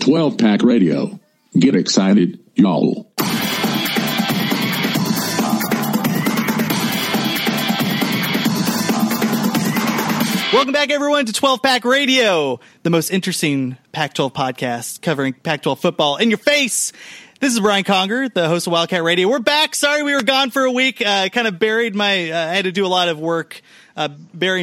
12 Pack Radio. Get excited, y'all. Welcome back, everyone, to 12 Pack Radio, the most interesting Pac 12 podcast covering Pac 12 football in your face. This is Brian Conger, the host of Wildcat Radio. We're back. Sorry we were gone for a week. I uh, kind of buried my, uh, I had to do a lot of work uh,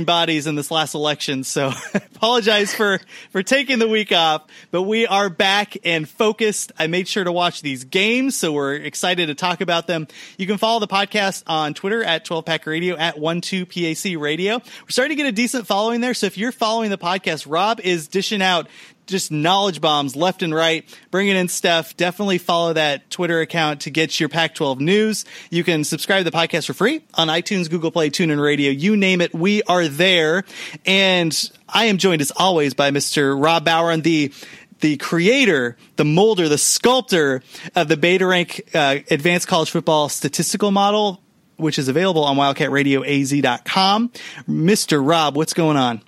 bodies in this last election. So apologize for, for taking the week off, but we are back and focused. I made sure to watch these games. So we're excited to talk about them. You can follow the podcast on Twitter at 12 pack radio at 12 PAC radio. We're starting to get a decent following there. So if you're following the podcast, Rob is dishing out just knowledge bombs left and right, bringing in stuff. Definitely follow that Twitter account to get your Pac 12 news. You can subscribe to the podcast for free on iTunes, Google Play, TuneIn Radio, you name it. We are there. And I am joined as always by Mr. Rob Bauer the the creator, the molder, the sculptor of the Beta Rank uh, Advanced College Football Statistical Model, which is available on WildcatRadioAZ.com. Mr. Rob, what's going on?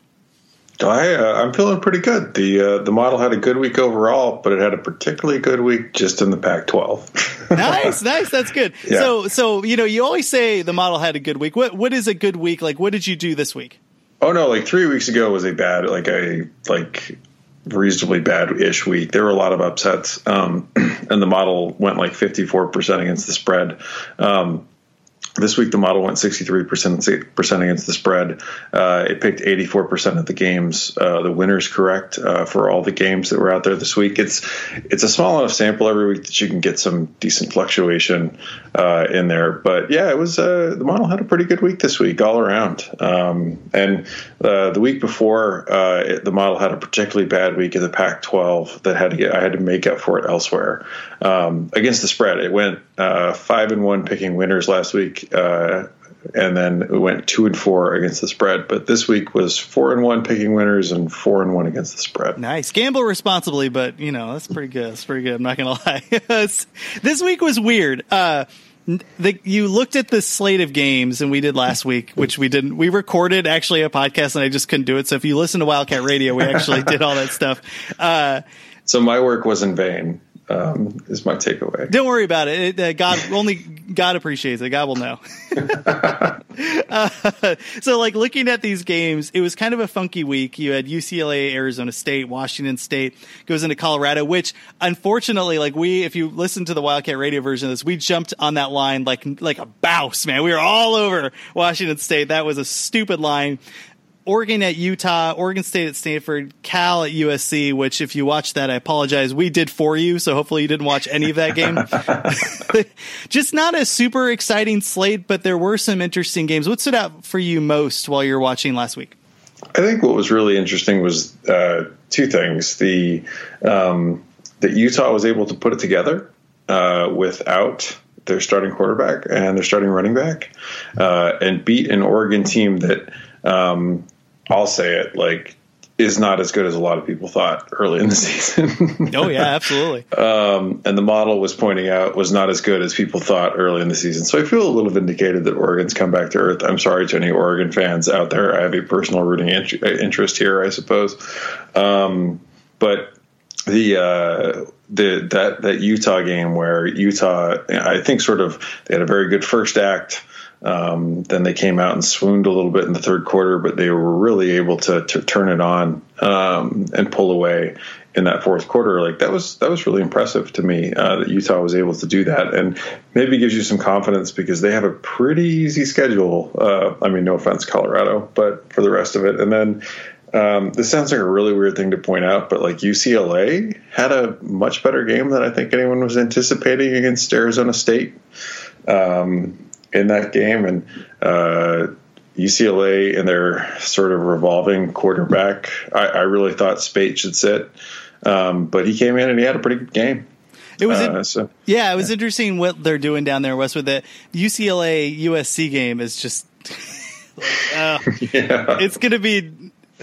I, uh, I'm feeling pretty good. The uh, the model had a good week overall, but it had a particularly good week just in the Pac-12. nice, nice. That's good. Yeah. So, so you know, you always say the model had a good week. What what is a good week? Like, what did you do this week? Oh no, like three weeks ago was a bad, like a like reasonably bad-ish week. There were a lot of upsets, um, and the model went like 54% against the spread. Um, this week, the model went 63% against the spread. Uh, it picked 84% of the games, uh, the winners correct uh, for all the games that were out there this week. It's it's a small enough sample every week that you can get some decent fluctuation uh, in there. But yeah, it was uh, the model had a pretty good week this week all around. Um, and uh, the week before, it, the model had a particularly bad week in the Pac-12 that had to get I had to make up for it elsewhere um, against the spread. It went five and one picking winners last week uh, and then it went two and four against the spread. But this week was four and one picking winners and four and one against the spread. Nice, gamble responsibly, but you know that's pretty good. That's pretty good. I'm not gonna lie. this week was weird. Uh, the, you looked at the slate of games and we did last week, which we didn't. We recorded actually a podcast and I just couldn't do it. So if you listen to Wildcat Radio, we actually did all that stuff. Uh, so my work was in vain um, is my takeaway. Don't worry about it. it uh, God only God appreciates it. God will know. uh, so, like looking at these games, it was kind of a funky week. You had UCLA, Arizona State, Washington State goes into Colorado, which unfortunately, like we, if you listen to the Wildcat Radio version of this, we jumped on that line like like a bouse, man. We were all over Washington State. That was a stupid line. Oregon at Utah, Oregon State at Stanford, Cal at USC, which if you watched that, I apologize. We did for you, so hopefully you didn't watch any of that game. Just not a super exciting slate, but there were some interesting games. What stood out for you most while you were watching last week? I think what was really interesting was uh, two things. The um, that Utah was able to put it together uh, without their starting quarterback and their starting running back, uh, and beat an Oregon team that um, I'll say it like is not as good as a lot of people thought early in the season. oh yeah, absolutely. Um, and the model was pointing out was not as good as people thought early in the season. So I feel a little vindicated that Oregon's come back to earth. I'm sorry to any Oregon fans out there. I have a personal rooting interest here, I suppose. Um, but the uh, the that that Utah game where Utah, I think, sort of they had a very good first act. Um, then they came out and swooned a little bit in the third quarter, but they were really able to, to turn it on um, and pull away in that fourth quarter. Like that was that was really impressive to me uh, that Utah was able to do that, and maybe gives you some confidence because they have a pretty easy schedule. Uh, I mean, no offense, Colorado, but for the rest of it, and then. Um, this sounds like a really weird thing to point out, but like UCLA had a much better game than I think anyone was anticipating against Arizona State. Um, in that game, and uh, UCLA and their sort of revolving quarterback. I, I really thought Speight should sit, um, but he came in and he had a pretty good game. It was, uh, so, yeah, it was yeah. interesting what they're doing down there west with the UCLA USC game is just. uh, yeah. It's going to be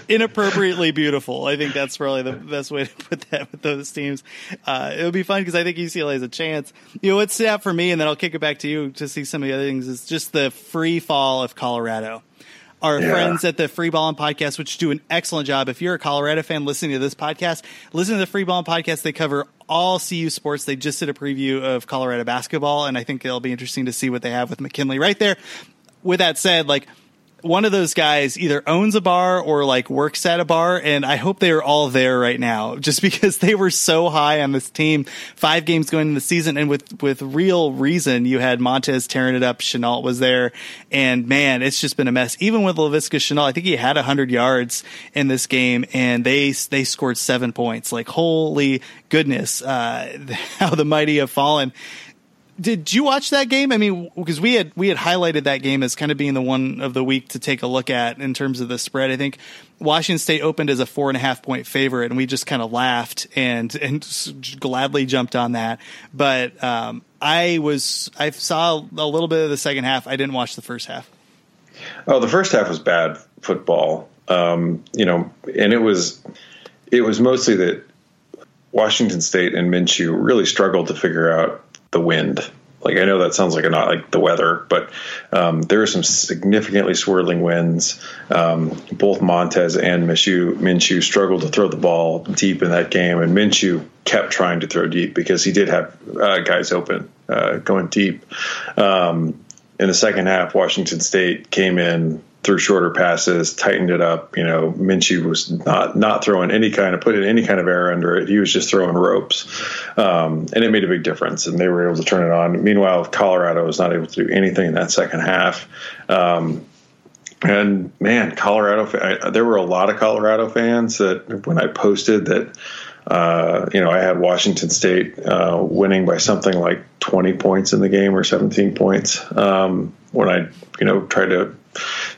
inappropriately beautiful. I think that's probably the best way to put that with those teams. Uh, it'll be fun because I think UCLA has a chance. You know, what's stood out for me, and then I'll kick it back to you to see some of the other things, is just the free fall of Colorado. our Yeah. friends at the Free Ballin' Podcast, which do an excellent job. If you're a Colorado fan listening to this podcast, listen to the Free Ballin' Podcast. They cover all CU sports. They just did a preview of Colorado basketball, and I think it'll be interesting to see what they have with McKinley right there. With that said, like one of those guys either owns a bar or like works at a bar, and I hope they are all there right now, just because they were so high on this team. Five games going in the season, and with with real reason, you had Montez tearing it up. Shenault was there, and man, it's just been a mess. Even with Laviska Shenault, I think he had hundred yards in this game, and they they scored seven points. Like holy goodness, uh, how the mighty have fallen did you watch that game? I mean, because we had we had highlighted that game as kind of being the one of the week to take a look at in terms of the spread. I think Washington State opened as a four and a half point favorite, and we just kind of laughed and and gladly jumped on that. But um, I was I saw a little bit of the second half. I didn't watch the first half. Oh, the first half was bad football. Um, you know, and it was it was mostly that Washington State and Minshew really struggled to figure out the wind. Like I know that sounds like a not like the weather, but um, there are some significantly swirling winds. Um, both Montez and Minshew, Minshew struggled to throw the ball deep in that game, and Minshew kept trying to throw deep because he did have uh, guys open uh, going deep. Um, in the second half, Washington State came in threw shorter passes, tightened it up. You know, Minshew was not not throwing any kind of put in any kind of air under it. He was just throwing ropes, um, and it made a big difference. And they were able to turn it on. Meanwhile, Colorado was not able to do anything in that second half. Um, and man, Colorado, I, there were a lot of Colorado fans that when I posted that, uh, you know, I had Washington State uh, winning by something like 20 points in the game or 17 points. Um, when I, you know, tried to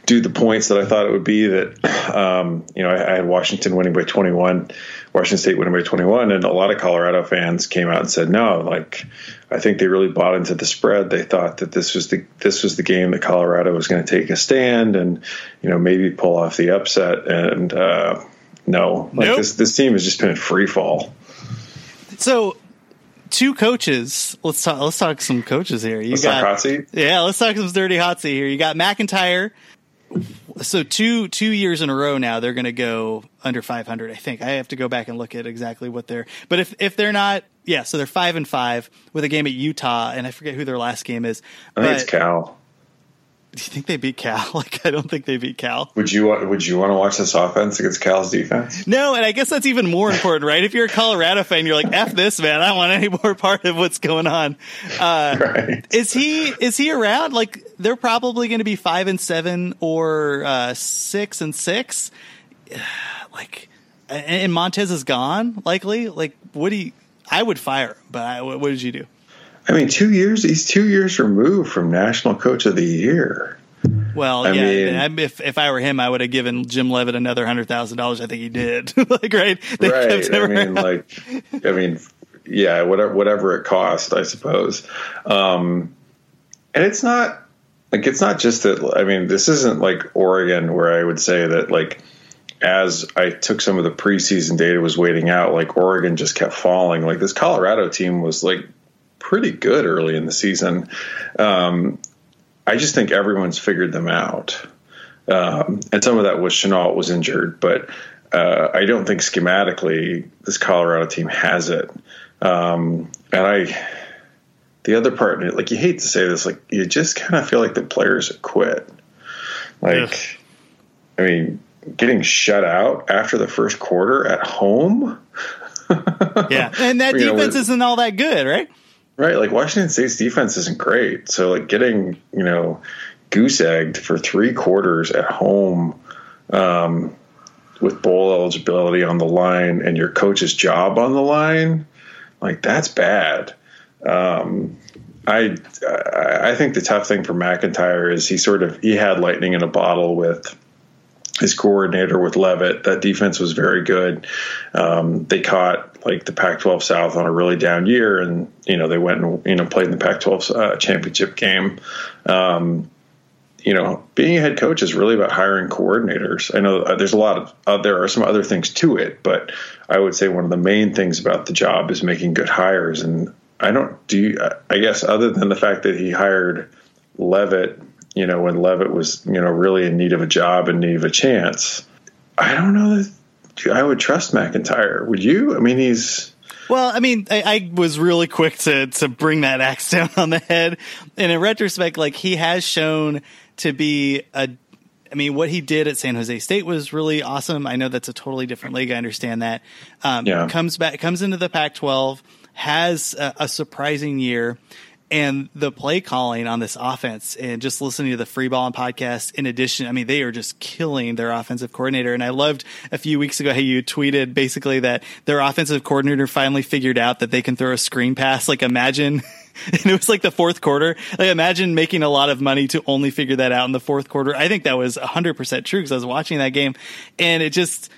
do the points that I thought it would be that, um, you know, I, I had Washington winning by 21, Washington State winning by 21, and a lot of Colorado fans came out and said, no, like, I think they really bought into the spread. They thought that this was the this was the game that Colorado was going to take a stand and you know maybe pull off the upset. And uh, no, like Nope. this this team has just been in free fall. So, two coaches. Let's talk. Let's talk some coaches here. You Let's got yeah. Let's talk some dirty hot seat here. You got McIntyre. So two two years in a row now they're going to go under 500. I think I have to go back and look at exactly what they're. But if if they're not, yeah. So they're five and five with a game at Utah, and I forget who their last game is. I think it's Cal. Do you think they beat Cal? Like I don't think they beat Cal. Would you want Would you want to watch this offense against Cal's defense? No, and I guess that's even more important, right? If you're a Colorado fan, you're like, "F this, man! I don't want any more part of what's going on." Uh, Right. Is he is he around? Like they're probably going to be five and seven or uh, six and six. Like, and- and Montez is gone. Likely, like, what do you? I would fire, but I, what, what did you do? I mean, two years. He's two years removed from National Coach of the Year. Well, I yeah. mean- if if I were him, I would have given Jim Leavitt another hundred thousand dollars. I think he did. like, right? They right. I mean, like, I mean, yeah, whatever, whatever it cost, I suppose. Um, and it's not like it's not just that. I mean, this isn't like Oregon, where I would say that like as I took some of the preseason data was waiting out, like Oregon just kept falling. Like this Colorado team was like pretty good early in the season. Um, I just think everyone's figured them out. Um, and some of that was Shenault was injured, but uh, I don't think schematically this Colorado team has it. Um, and I, the other part, like you hate to say this, like you just kind of feel like the players quit. Like, I mean, getting shut out after the first quarter at home, yeah, and that know, defense with- isn't all that good, right? Right? Like Washington State's defense isn't great, so like getting you know goose egged for three quarters at home. Um, with bowl eligibility on the line and your coach's job on the line, like that's bad. Um, I I I think the tough thing for McIntyre is he sort of he had lightning in a bottle with his coordinator with Leavitt. That defense was very good. Um, they caught like the Pac-12 South on a really down year, and you know they went and you know played in the Pac-12 uh, championship game. Um, you know, being a head coach is really about hiring coordinators. I know uh, there's a lot of uh, there are some other things to it, but I would say one of the main things about the job is making good hires. And I don't do. You, I guess other than the fact that he hired Levitt, you know, when Leavitt was, you know, really in need of a job and need of a chance. I don't know that I would trust McIntyre. Would you? I mean, he's. Well, I mean, I, I, was really quick to to bring that axe down on the head, and in retrospect, like he has shown to be a. I mean, what he did at San Jose State was really awesome. I know that's a totally different league. I understand that. Um, yeah. Comes back, comes into the Pac-12, has a, a surprising year and the play calling on this offense and just listening to the Free Ballin' Podcast in addition i mean they are just killing their offensive coordinator. And i loved a few weeks ago how you tweeted basically that their offensive coordinator finally figured out that they can throw a screen pass. Like imagine and it was like the fourth quarter. Like imagine making a lot of money to only figure that out in the fourth quarter. I think that was 100% true because i was watching that game. And it just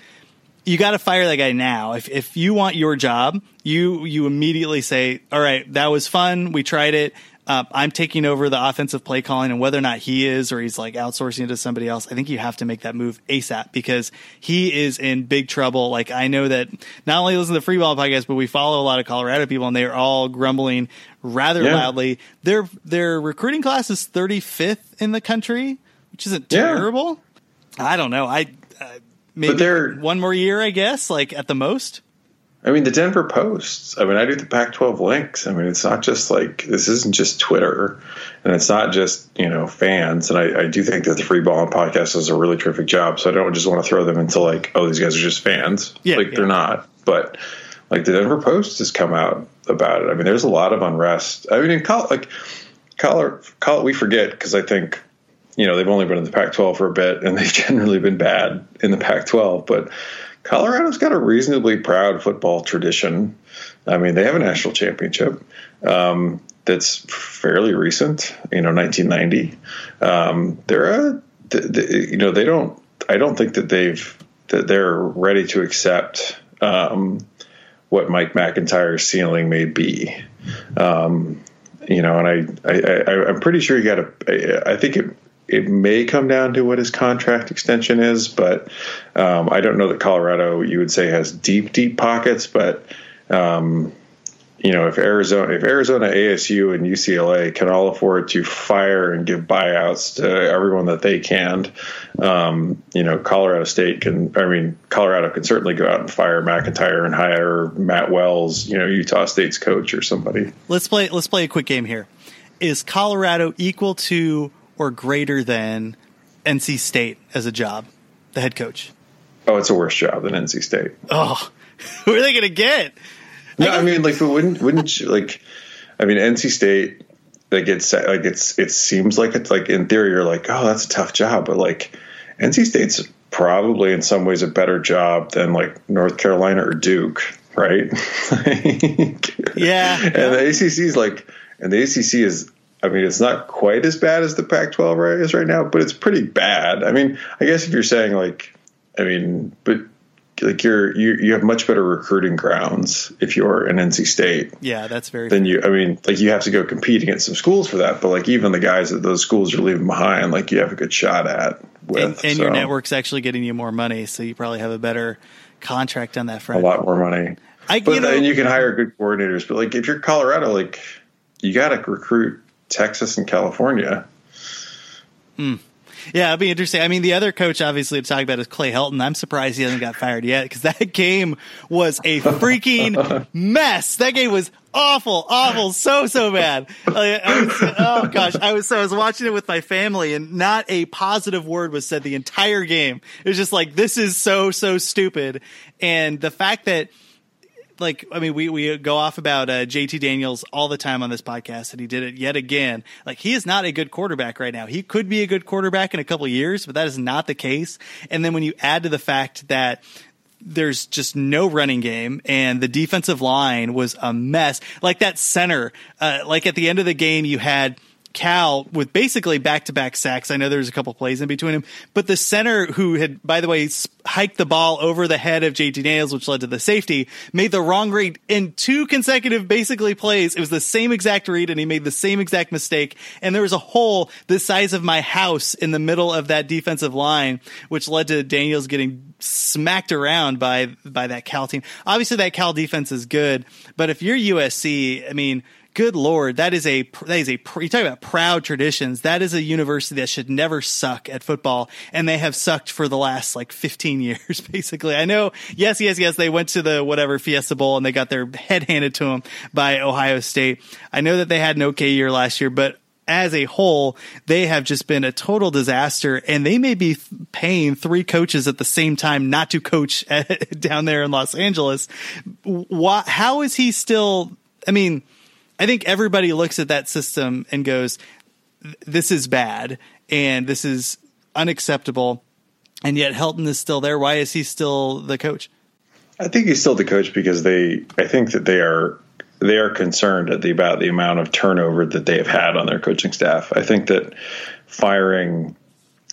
you got to fire that guy now. If if you want your job, you you immediately say, "All right, that was fun. We tried it. Uh, I'm taking over the offensive play calling, and whether or not he is or he's like outsourcing it to somebody else, I think you have to make that move ASAP because he is in big trouble. Like I know that not only listen to the free ball podcast, but we follow a lot of Colorado people, and they are all grumbling rather yeah. loudly. Their their recruiting class is 35th in the country, which isn't terrible. Yeah. I don't know. I maybe but one more year, I guess, like at the most. I mean, the Denver Post. I mean, I do the Pac-12 links. I mean, it's not just like this isn't just Twitter, and it's not just you know fans. And I, I do think that the Free Ballin' Podcast does a really terrific job. So I don't just want to throw them into like, oh, these guys are just fans. Yeah, like yeah. they're not. But like the Denver Post has come out about it. I mean, there's a lot of unrest. I mean, in col- like color, call we forget because I think you know, they've only been in the Pac 12 for a bit and they've generally been bad in the Pac 12. But Colorado's got a reasonably proud football tradition. I mean, they have a national championship um, that's fairly recent, you know, 1990. Um, they're a, you know, they don't, I don't think that they've, that they're ready to accept um, what Mike McIntyre's ceiling may be. Um, you know, and I, I, I, am pretty sure you got to. I think it it may come down to what his contract extension is, but um, I don't know that Colorado you would say has deep, deep pockets. But um, you know, if Arizona, if Arizona, ASU, and UCLA can all afford to fire and give buyouts to everyone that they can, um, you know, Colorado State can. I mean, Colorado can certainly go out and fire McIntyre and hire Matt Wells, you know, Utah State's coach or somebody. Let's play. Let's play a quick game here. Is Colorado equal to or greater than NC State as a job, the head coach? Oh, it's a worse job than NC State. Oh, who are they going to get? No, I, mean, like, wouldn't wouldn't you, like? I mean, NC State, like it's like it's it seems like it's like in theory you're like, oh, that's a tough job, but like NC State's probably in some ways a better job than like North Carolina or Duke, right? yeah. And the ACC is like, and the ACC is I mean, it's not quite as bad as the Pac-12 is right now, but it's pretty bad. I mean, I guess if you're saying like, I mean, but like you're you you have much better recruiting grounds if you're an NC State. Yeah, that's very. Then you, I mean, like you have to go compete against some schools for that, but like even the guys at those schools you're leaving behind, like you have a good shot at. With and, and so. your network's actually getting you more money, so you probably have a better contract on that front. A lot more money. I, but you know, and you can hire good coordinators, but like if you're Colorado, like you got to recruit Texas and California. Hmm. Yeah, it'd be interesting. I mean, the other coach, obviously, to talk about is Clay Helton. I'm surprised he hasn't got fired yet because that game was a freaking mess. That game was awful, awful, so so bad. Like, was, oh gosh, I was so I was watching it with my family, and not a positive word was said the entire game. It was just like this is so so stupid, and the fact that like I mean we we go off about uh, JT Daniels all the time on this podcast, and he did it yet again. Like he is not a good quarterback right now. He could be a good quarterback in a couple years, but that is not the case. And then when you add to the fact that there's just no running game and the defensive line was a mess. Like that center, uh, like at the end of the game, you had Cal with basically back to back sacks. I know there's a couple plays in between him, but the center who had, by the way, hiked the ball over the head of JT Daniels, which led to the safety, made the wrong read in two consecutive basically plays. It was the same exact read and he made the same exact mistake. And there was a hole the size of my house in the middle of that defensive line, which led to Daniels getting smacked around by, by that Cal team. Obviously that Cal defense is good, but if you're USC, I mean, good lord, that is a that is a you talk about proud traditions. That is a university that should never suck at football, and they have sucked for the last like 15 years, basically. I know, yes, yes, yes, they went to the whatever Fiesta Bowl and they got their head handed to them by Ohio State. I know that they had an okay year last year, but as a whole, they have just been a total disaster, and they may be paying three coaches at the same time not to coach down there in Los Angeles. Why, how is he still? I mean, I think everybody looks at that system and goes, "This is bad, and this is unacceptable." And yet, Helton is still there. Why is he still the coach? I think he's still the coach because they. I think that they are they are concerned the about the amount of turnover that they have had on their coaching staff. I think that firing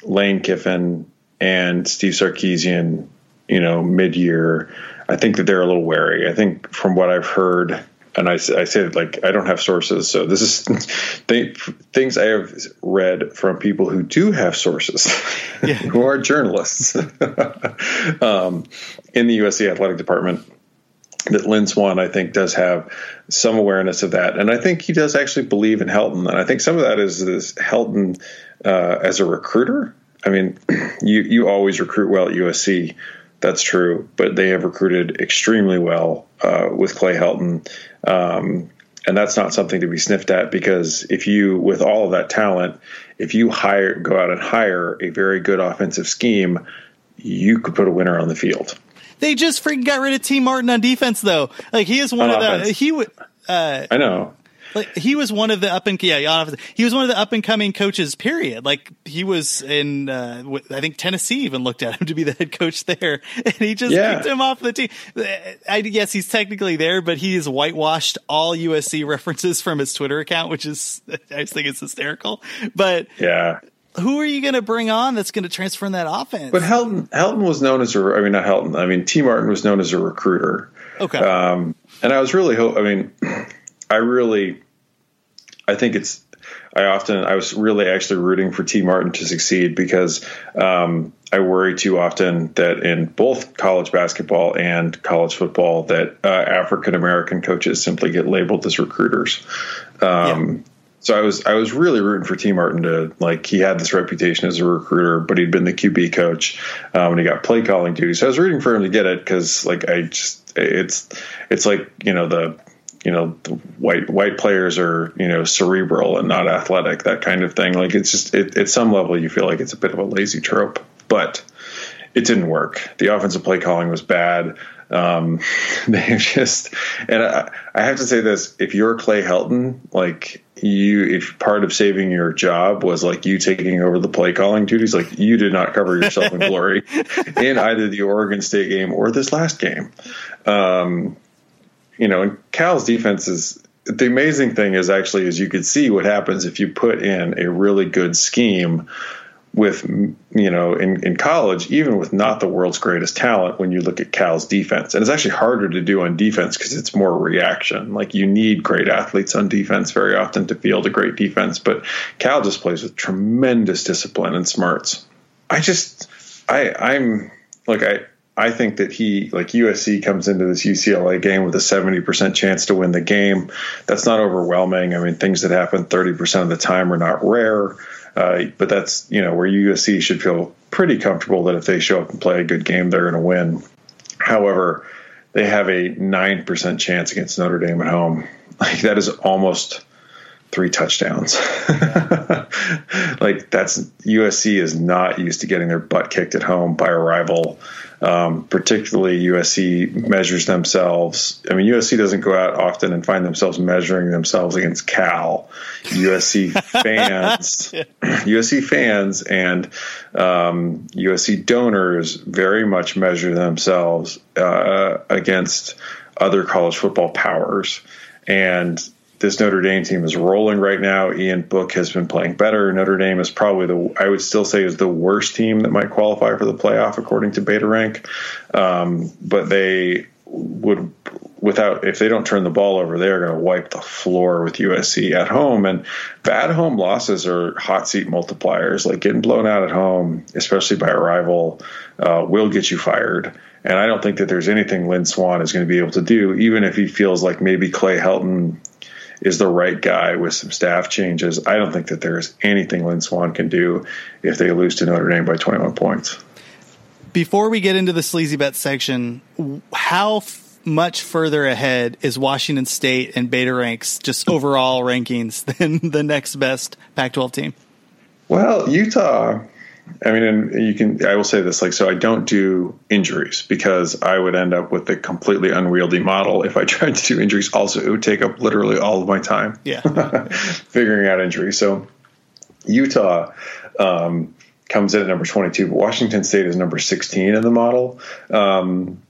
Lane Kiffin and Steve Sarkisian, you know, mid year, I think that they're a little wary. I think from what I've heard, and I, I say like I don't have sources, so this is they, things I have read from people who do have sources, yeah. who are journalists um, in the USC athletic department that Lynn Swann, I think, does have some awareness of that, and I think he does actually believe in Helton, and I think some of that is this Helton uh, as a recruiter. I mean, you you always recruit well at USC, that's true, but they have recruited extremely well uh, with Clay Helton, um, and that's not something to be sniffed at because if you, with all of that talent, if you hire, go out and hire a very good offensive scheme, you could put a winner on the field. They just freaking got rid of Tee Martin on defense, though. Like he is one on of offense. the he would. Uh, I know. Like he was one of the up and yeah, he was one of the up and coming coaches. Period. Like he was in, uh, I think Tennessee even looked at him to be the head coach there, and he just yeah. picked him off the team. I guess he's technically there, but he has whitewashed all USC references from his Twitter account, which is I just think it's hysterical. But yeah, who are you going to bring on that's going to transform that offense? But Helton, Helton was known as a, I mean, not Helton. I mean, Tee Martin was known as a recruiter. Okay. Um, and I was really, I mean, I really, I think it's, I often, I was really actually rooting for Tee Martin to succeed because um, I worry too often that in both college basketball and college football that uh, African American coaches simply get labeled as recruiters. Um, yeah so I was I was really rooting for Tee Martin to like he had this reputation as a recruiter, but he'd been the QB coach um, and he got play calling duties. So I was rooting for him to get it because like I just it's it's like you know the you know the white white players are you know cerebral and not athletic that kind of thing. Like it's just it, at some level you feel like it's a bit of a lazy trope, but it didn't work. The offensive play calling was bad. Um, they just, and I, I, have to say this: if you're Clay Helton, like you, if part of saving your job was like you taking over the play calling duties, like you did not cover yourself in glory in either the Oregon State game or this last game. Um, you know, and Cal's defense is the amazing thing is actually is you could see what happens if you put in a really good scheme with you know in, in college even with not the world's greatest talent when you look at cal's defense. And it's actually harder to do on defense because it's more reaction. Like you need great athletes on defense very often to field a great defense but cal just plays with tremendous discipline and smarts. I just i i'm like i I think that he, like USC, comes into this UCLA game with a 70% chance to win the game. That's not overwhelming. I mean, things that happen 30% of the time are not rare. Uh, but that's you know where USC should feel pretty comfortable that if they show up and play a good game, they're going to win. However, they have a nine percent chance against Notre Dame at home. Like that is almost three touchdowns. like that's USC is not used to getting their butt kicked at home by a rival. Um, particularly USC measures themselves. I mean, USC doesn't go out often and find themselves measuring themselves against Cal. USC fans, USC fans, and um, USC donors very much measure themselves uh, against other college football powers. And this Notre Dame team is rolling right now. Ian Book has been playing better. Notre Dame is probably the I would still say is the worst team that might qualify for the playoff according to Beta Rank. Um, but they would without if they don't turn the ball over, they're going to wipe the floor with USC at home. And bad home losses are hot seat multipliers. Like getting blown out at home, especially by a rival, uh, will get you fired. And I don't think that there's anything Lynn Swann is going to be able to do, even if he feels like maybe Clay Helton is the right guy with some staff changes. I don't think that there's anything Lynn Swann can do if they lose to Notre Dame by 21 points. Before we get into the sleazy bet section, how f- much further ahead is Washington State and Beta Ranks just overall rankings than the next best Pac-12 team? Well, Utah I mean, and you can. I will say this, like, so I don't do injuries because I would end up with a completely unwieldy model if I tried to do injuries. Also, it would take up literally all of my time. Yeah, figuring out injuries. So Utah um, comes in at number twenty-two, but Washington State is number sixteen in the model, um,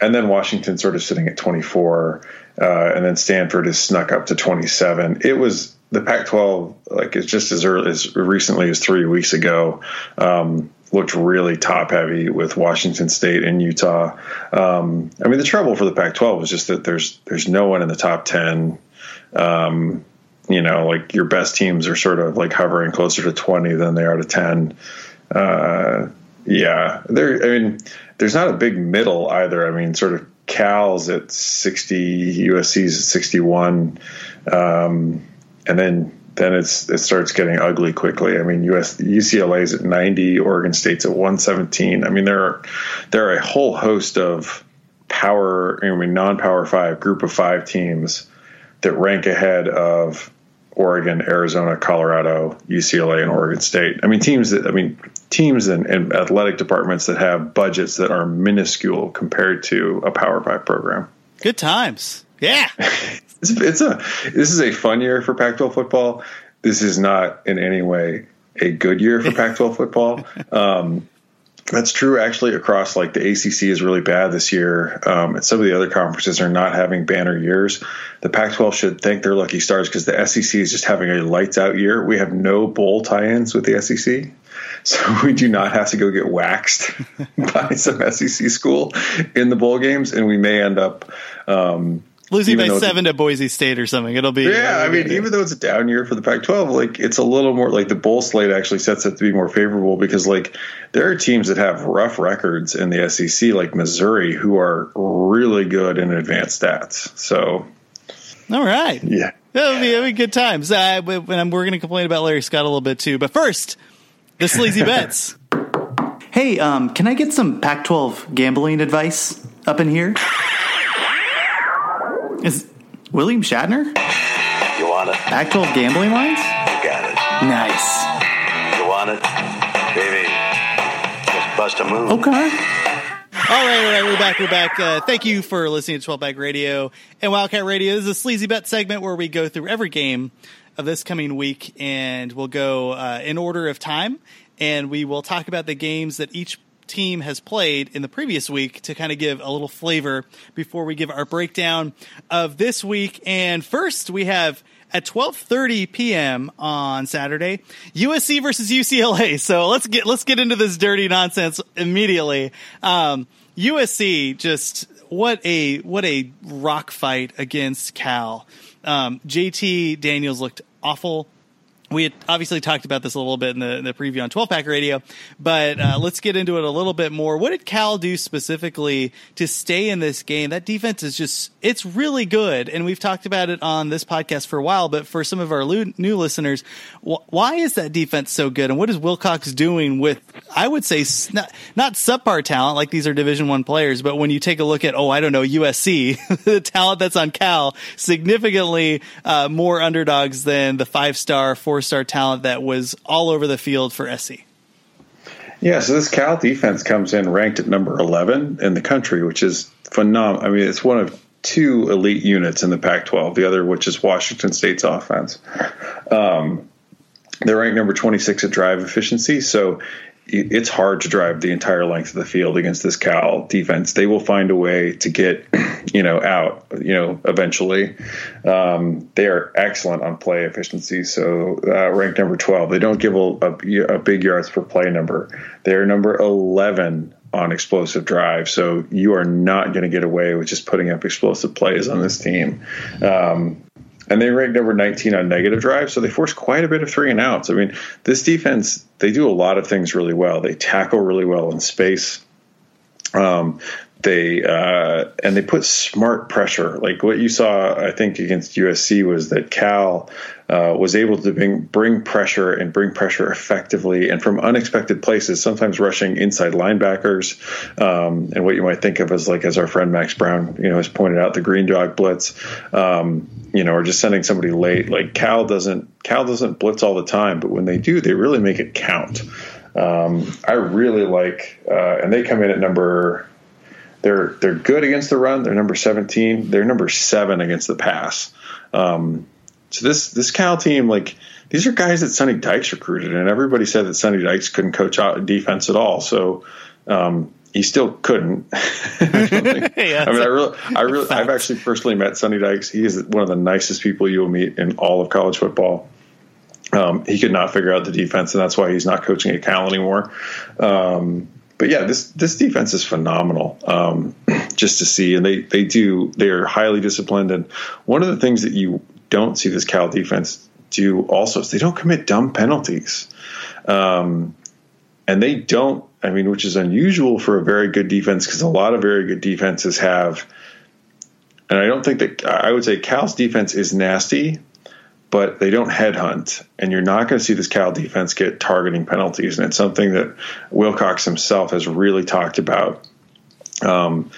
and then Washington sort of sitting at twenty-four, uh, and then Stanford is snuck up to twenty-seven. It was the Pac-12, like it's just as early as recently as three weeks ago, um, looked really top heavy with Washington State and Utah. Um, I mean, the trouble for the Pac-12 is just that there's there's no one in the top ten. Um, you know, like your best teams are sort of like hovering closer to twenty than they are to ten. Uh, yeah, there. I mean, there's not a big middle either. I mean, sort of Cal's at sixty, USC's at sixty-one. Um, and then then it's it starts getting ugly quickly. I mean, US UCLA's at 90, Oregon State's at 117. I mean, there are there are a whole host of power, I mean, non-power five group of five teams that rank ahead of Oregon, Arizona, Colorado, UCLA, and Oregon State. I mean, teams that I mean, teams and, and athletic departments that have budgets that are minuscule compared to a Power Five program. Good times. Yeah. it's, it's a this is a fun year for Pac-12 football. This is not in any way a good year for Pac-12 football. Um, that's true actually across like the ACC is really bad this year. Um, and some of the other conferences are not having banner years. The Pac-12 should thank their lucky stars because the SEC is just having a lights out year. We have no bowl tie-ins with the SEC. So we do not have to go get waxed by some SEC school in the bowl games, and we may end up um, losing by seven to Boise State or something. It'll be yeah. I mean, even though it's a down year for the Pac-12, like it's a little more like the bowl slate actually sets it to be more favorable because like there are teams that have rough records in the SEC, like Missouri, who are really good in advanced stats. So, all right, yeah. That'll be, that'll be good times. Uh, we're going to complain about Larry Scott a little bit too. But first, the sleazy bets. Hey, um, can I get some Pac 12 gambling advice up in here? Is William Shatner? You want it? Pac 12 gambling lines? You got it. Nice. You want it? Baby, just bust a move. Okay. All right, all right, we're back. We're back. Uh, thank you for listening to 12 Pack Radio and Wildcat Radio. This is a sleazy bet segment where we go through every game of this coming week, and we'll go uh, in order of time, and we will talk about the games that each team has played in the previous week to kind of give a little flavor before we give our breakdown of this week. And first, we have at 12:30 p.m. on Saturday, USC versus UCLA. So let's get let's get into this dirty nonsense immediately. Um, USC just what a what a rock fight against Cal. Um, JT Daniels looked awful we obviously talked about this a little bit in the, the preview on 12 pack radio, but uh, let's get into it a little bit more. What did Cal do specifically to stay in this game? That defense is just, it's really good. And we've talked about it on this podcast for a while, but for some of our new listeners, wh- why is that defense so good? And what is Wilcox doing with, I would say, not, not subpar talent, like these are Division One players, but when you take a look at, oh, I don't know, USC, the talent that's on Cal, significantly uh, more underdogs than the five star, four star talent that was all over the field for SC. Yeah, so this Cal defense comes in ranked at number 11 in the country, which is phenomenal. I mean, it's one of two elite units in the Pac 12, the other, which is Washington State's offense. Um, they're ranked number 26 at drive efficiency. So it's hard to drive the entire length of the field against this Cal defense. They will find a way to get, you know, out, you know, eventually. Um, they are excellent on play efficiency. So uh, ranked number 12. They don't give a, a, a big yards per play number. They're number 11 on explosive drive. So you are not going to get away with just putting up explosive plays on this team. Um, and they ranked number 19 on negative drive, so they force quite a bit of three and outs. I mean, this defense, they do a lot of things really well. They tackle really well in space. Um, they uh, and they put smart pressure. Like what you saw, I think against USC was that Cal uh, was able to bring bring pressure and bring pressure effectively and from unexpected places. Sometimes rushing inside linebackers um, and what you might think of as like as our friend Max Brown, you know, has pointed out the green dog blitz. Um, you know, or just sending somebody late. Like Cal doesn't Cal doesn't blitz all the time, but when they do, they really make it count. Um, I really like, uh, and they come in at number. They're they're good against the run. They're number seventeen. They're number seven against the pass. Um, so this this Cal team, like these are guys that Sonny Dykes recruited, and everybody said that Sonny Dykes couldn't coach out defense at all. So um, he still couldn't. I, Yeah, I mean, I really, I really, fact. I've actually personally met Sonny Dykes. He is one of the nicest people you will meet in all of college football. Um, he could not figure out the defense, and that's why he's not coaching at Cal anymore. Um, but yeah, this this defense is phenomenal. Um, just to see, and they they do they are highly disciplined. And one of the things that you don't see this Cal defense do also is they don't commit dumb penalties. Um, and they don't. I mean, which is unusual for a very good defense because a lot of very good defenses have. And I don't think that I would say Cal's defense is nasty, but they don't headhunt, and you're not going to see this Cal defense get targeting penalties, and it's something that Wilcox himself has really talked about. Um,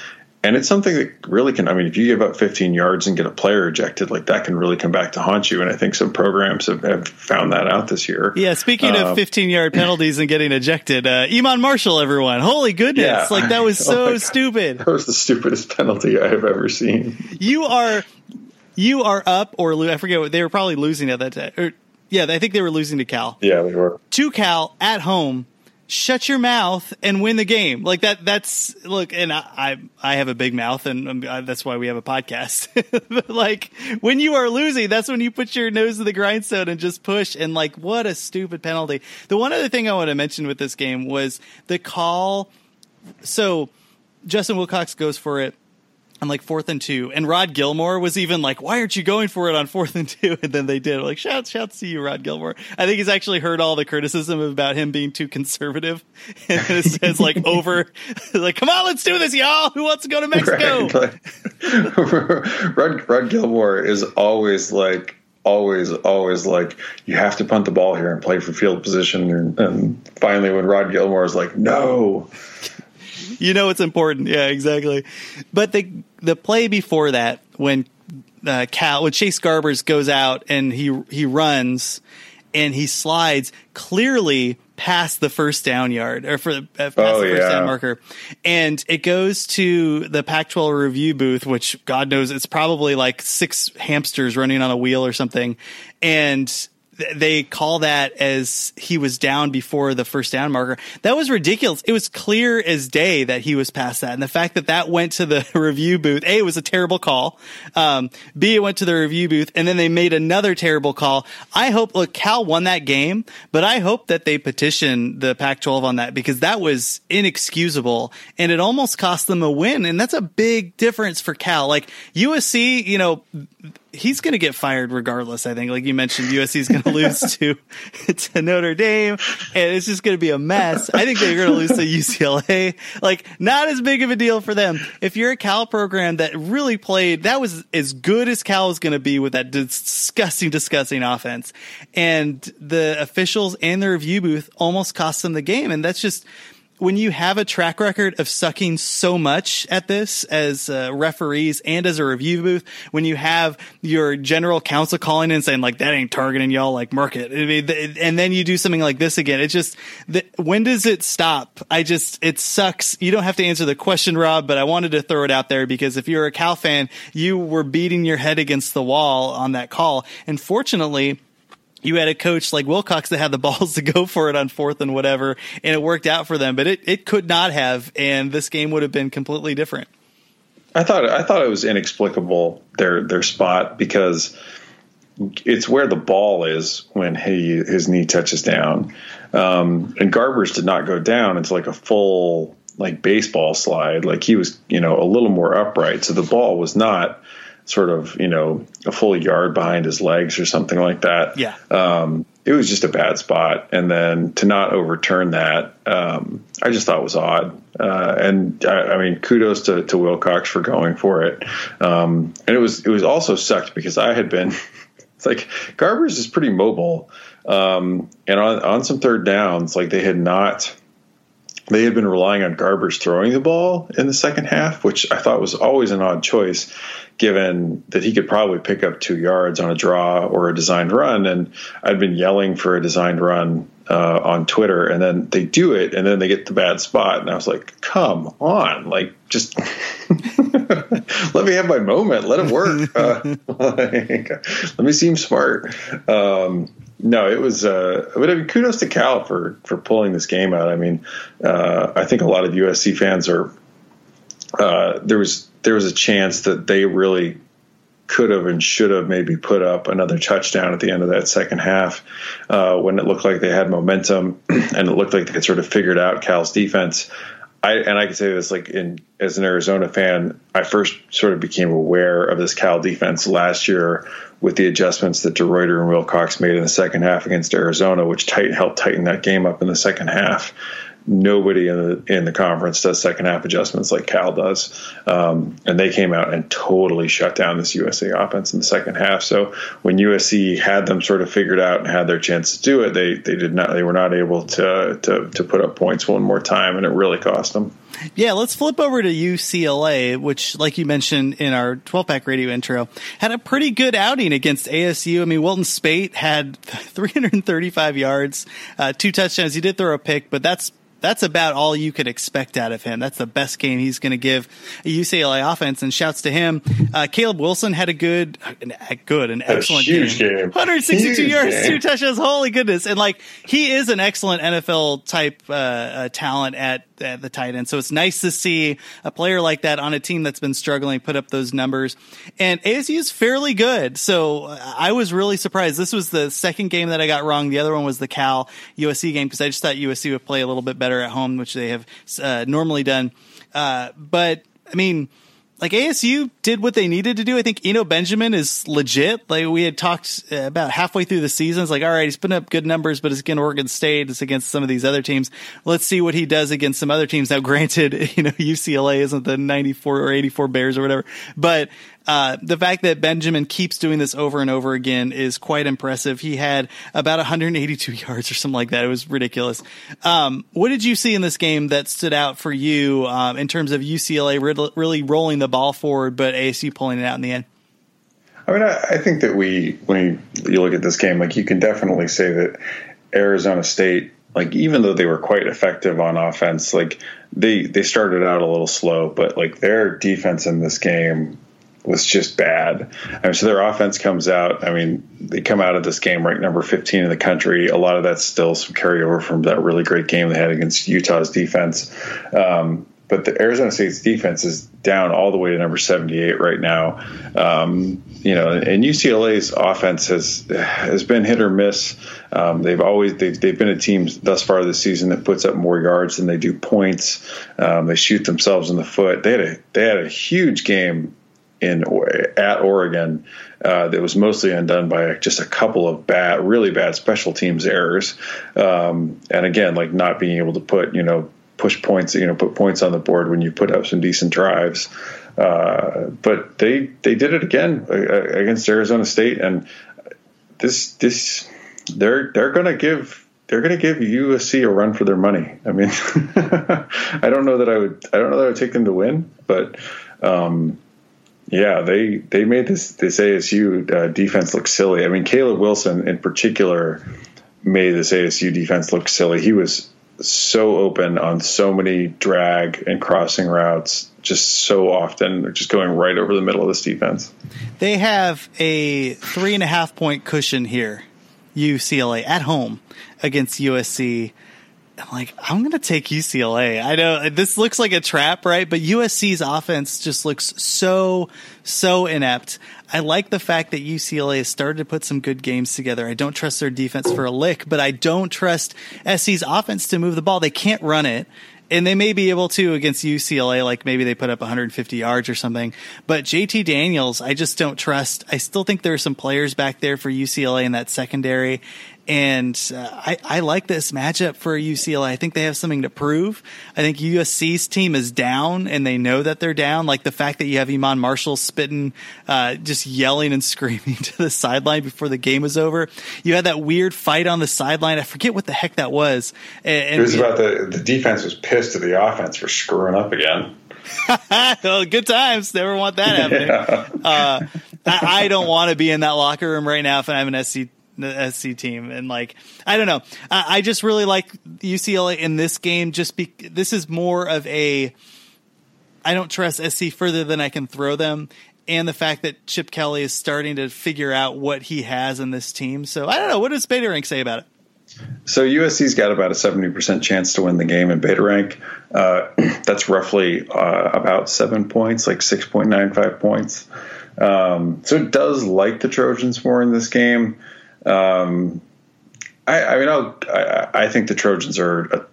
and it's something that really can. I mean, if you give up 15 yards and get a player ejected, like that can really come back to haunt you. And I think some programs have, have found that out this year. Yeah, speaking Um, of 15 yard penalties and getting ejected, uh, Iman Marshall, everyone. Holy goodness. Yeah. Like, that was Oh so God. stupid. That was the stupidest penalty I have ever seen. You are, you are up or lo- I forget what they were probably losing at that time. Or, yeah, I think they were losing to Cal. Yeah, they were. To Cal at home. Shut your mouth and win the game. Like that. That's look, and I I, I have a big mouth, and um, uh, that's why we have a podcast. but like when you are losing, that's when you put your nose to the grindstone and just push. And like, what a stupid penalty. The one other thing I want to mention with this game was the call. So Justin Wilcox goes for it on like fourth and two, and Rod Gilmore was even like, "Why aren't you going for it on fourth and two? And then they did. Like, shouts, shouts to you, Rod Gilmore. I think he's actually heard all the criticism about him being too conservative, and it says like over, like, "Come on, let's do this, y'all. Who wants to go to Mexico?" Right. Rod, Rod Gilmore is always like, always, always like, you have to punt the ball here and play for field position. And, and finally, when Rod Gilmore is like, no, you know it's important. Yeah, exactly. But the the play before that, when uh, Cal, when Chase Garbers goes out and he he runs and he slides clearly past the first down yard or for uh, past Oh, the first yeah. down marker, and it goes to the Pac-12 review booth, which God knows it's probably like six hamsters running on a wheel or something, and they call that as he was down before the first down marker. That was ridiculous. It was clear as day that he was past that. And the fact that that went to the review booth, A, it was a terrible call. Um, B, it went to the review booth and then they made another terrible call. I hope, look, Cal won that game, but I hope that they petition the Pac 12 on that because that was inexcusable and it almost cost them a win. And that's a big difference for Cal. Like USC, you know, he's going to get fired regardless. I think, like you mentioned, USC is going to lose to to Notre Dame, and it's just going to be a mess. I think they're going to lose to UCLA. Like, not as big of a deal for them. If you're a Cal program that really played, that was as good as Cal was going to be with that disgusting, disgusting offense, and the officials and the review booth almost cost them the game, and that's just when you have a track record of sucking so much at this as uh, referees and as a review booth, when you have your general counsel calling in saying like that ain't targeting y'all, like mark it, I mean, th- and then you do something like this again, it just th- when does it stop? I just it sucks. You don't have to answer the question, Rob, but I wanted to throw it out there because if you're a Cal fan, you were beating your head against the wall on that call, and fortunately you had a coach like Wilcox that had the balls to go for it on fourth and whatever, and it worked out for them. But it, it could not have, and this game would have been completely different. I thought I thought it was inexplicable their their spot because it's where the ball is when he his knee touches down, um, and Garbers did not go down. It's like a full like baseball slide. Like he was you know a little more upright, so the ball was not sort of you know a full yard behind his legs or something like that. Yeah. Um, it was just a bad spot. And then to not overturn that, um, I just thought was odd. Uh, and I, I, mean, kudos to, to Wilcox for going for it. Um, and it was it was also sucked because I had been. it's like Garbers is pretty mobile, um, and on on some third downs, like they had not they had been relying on Garbers throwing the ball in the second half, which I thought was always an odd choice, given that he could probably pick up two yards on a draw or a designed run. And I'd been yelling for a designed run uh, on Twitter, and then they do it, and then they get the bad spot, and I was like, "Come on, like just let me have my moment, let it work, uh, like, let me seem smart." Um, no, it was. Uh, but I mean, kudos to Cal for for pulling this game out. I mean, uh, I think a lot of USC fans are. Uh, there was there was a chance that they really could have and should have maybe put up another touchdown at the end of that second half uh, when it looked like they had momentum and it looked like they had sort of figured out Cal's defense. I, and I can say this like in as an Arizona fan, I first sort of became aware of this Cal defense last year with the adjustments that DeRuyter and Wilcox made in the second half against Arizona, which tight, helped tighten that game up in the second half. Nobody in the in the conference does second half adjustments like Cal does, um, and they came out and totally shut down this USC offense in the second half. So when USC had them sort of figured out and had their chance to do it, they they did not they were not able to to to put up points one more time, and it really cost them. Yeah, let's flip over to UCLA, which, like you mentioned in our 12 pack radio intro, had a pretty good outing against ASU. I mean, Wilton Speight had 335 yards, uh, two touchdowns. He did throw a pick, but that's that's about all you could expect out of him. That's the best game he's going to give a UCLA offense. And shouts to him. Uh, Caleb Wilson had a good, an, a good, an excellent huge game. game. 162 huge yards, game. two touchdowns. Holy goodness! And like he is an excellent NFL type uh, uh, talent at at the tight end. So it's nice to see a player like that on a team that's been struggling put up those numbers. And ASU is fairly good. So I was really surprised. This was the second game that I got wrong. The other one was the Cal USC game because I just thought USC would play a little bit better at home, which they have uh, normally done. Uh, but I mean, like ASU did what they needed to do. I think Eno Benjamin is legit. Like we had talked uh, about halfway through the season. It's like, all right, he's putting up good numbers, but it's against Oregon State. It's against some of these other teams. Let's see what he does against some other teams. Now, granted, you know, UCLA isn't the 94 or 84 Bears or whatever, but uh, the fact that Benjamin keeps doing this over and over again is quite impressive. He had about 182 yards or something like that. It was ridiculous. Um, what did you see in this game that stood out for you um, in terms of UCLA really rolling the ball forward, but ASU pulling it out in the end? I mean, I, I think that we, when you look at this game, like you can definitely say that Arizona State like even though they were quite effective on offense, like they they started out a little slow, but like their defense in this game was just bad. I mean, so their offense comes out. I mean, they come out of this game ranked number 15 in the country. A lot of that's still some carryover from that really great game they had against Utah's defense. Um, but the Arizona State's defense is down all the way to number 78 right now. Um, you know, and UCLA's offense has has been hit or miss. Um, they've always they've, they've been a team thus far this season that puts up more yards than they do points. Um, they shoot themselves in the foot. They had a they had a huge game in at Oregon uh, that was mostly undone by just a couple of bad, really bad special teams errors, um, and again, like not being able to put you know push points, you know, put points on the board when you put up some decent drives. Uh, but they they did it again uh, against Arizona State, and this this they're they're going to give they're going to give USC a run for their money. I mean, I don't know that I would I don't know that I would take them to win, but. Um, yeah, they they made this this ASU uh, defense look silly. I mean, Caleb Wilson in particular made this ASU defense look silly. He was so open on so many drag and crossing routes, just so often, just going right over the middle of this defense. They have a three and a half point cushion here, UCLA at home against USC. I'm like, I'm going to take UCLA. I know this looks like a trap, right? But USC's offense just looks so, so inept. I like the fact that UCLA has started to put some good games together. I don't trust their defense for a lick, but I don't trust SC's offense to move the ball. They can't run it. And they may be able to against UCLA, like maybe they put up 150 yards or something. But JT Daniels, I just don't trust. I still think there are some players back there for UCLA in that secondary And uh, I, I like this matchup for UCLA. I think they have something to prove. I think USC's team is down and they know that they're down. Like the fact that you have Iman Marshall spitting, uh, just yelling and screaming to the sideline before the game was over. You had that weird fight on the sideline. I forget what the heck that was. And, it was about the the defense was pissed at the offense for screwing up again. well, good times. Never want that happening. Yeah. Uh, I, I, don't want to be in that locker room right now if I'm an SC the SC team. And like, I don't know. I, I just really like UCLA in this game. Just be, this is more of a, I don't trust SC further than I can throw them. And the fact that Chip Kelly is starting to figure out what he has in this team. So I don't know. What does Beta Rank say about it? So USC's got about a 70% chance to win the game in beta rank. Uh, that's roughly uh, about seven points, like 6.95 points. Um, so it does like the Trojans more in this game. Um, I, I, mean, I, I think the Trojans are a,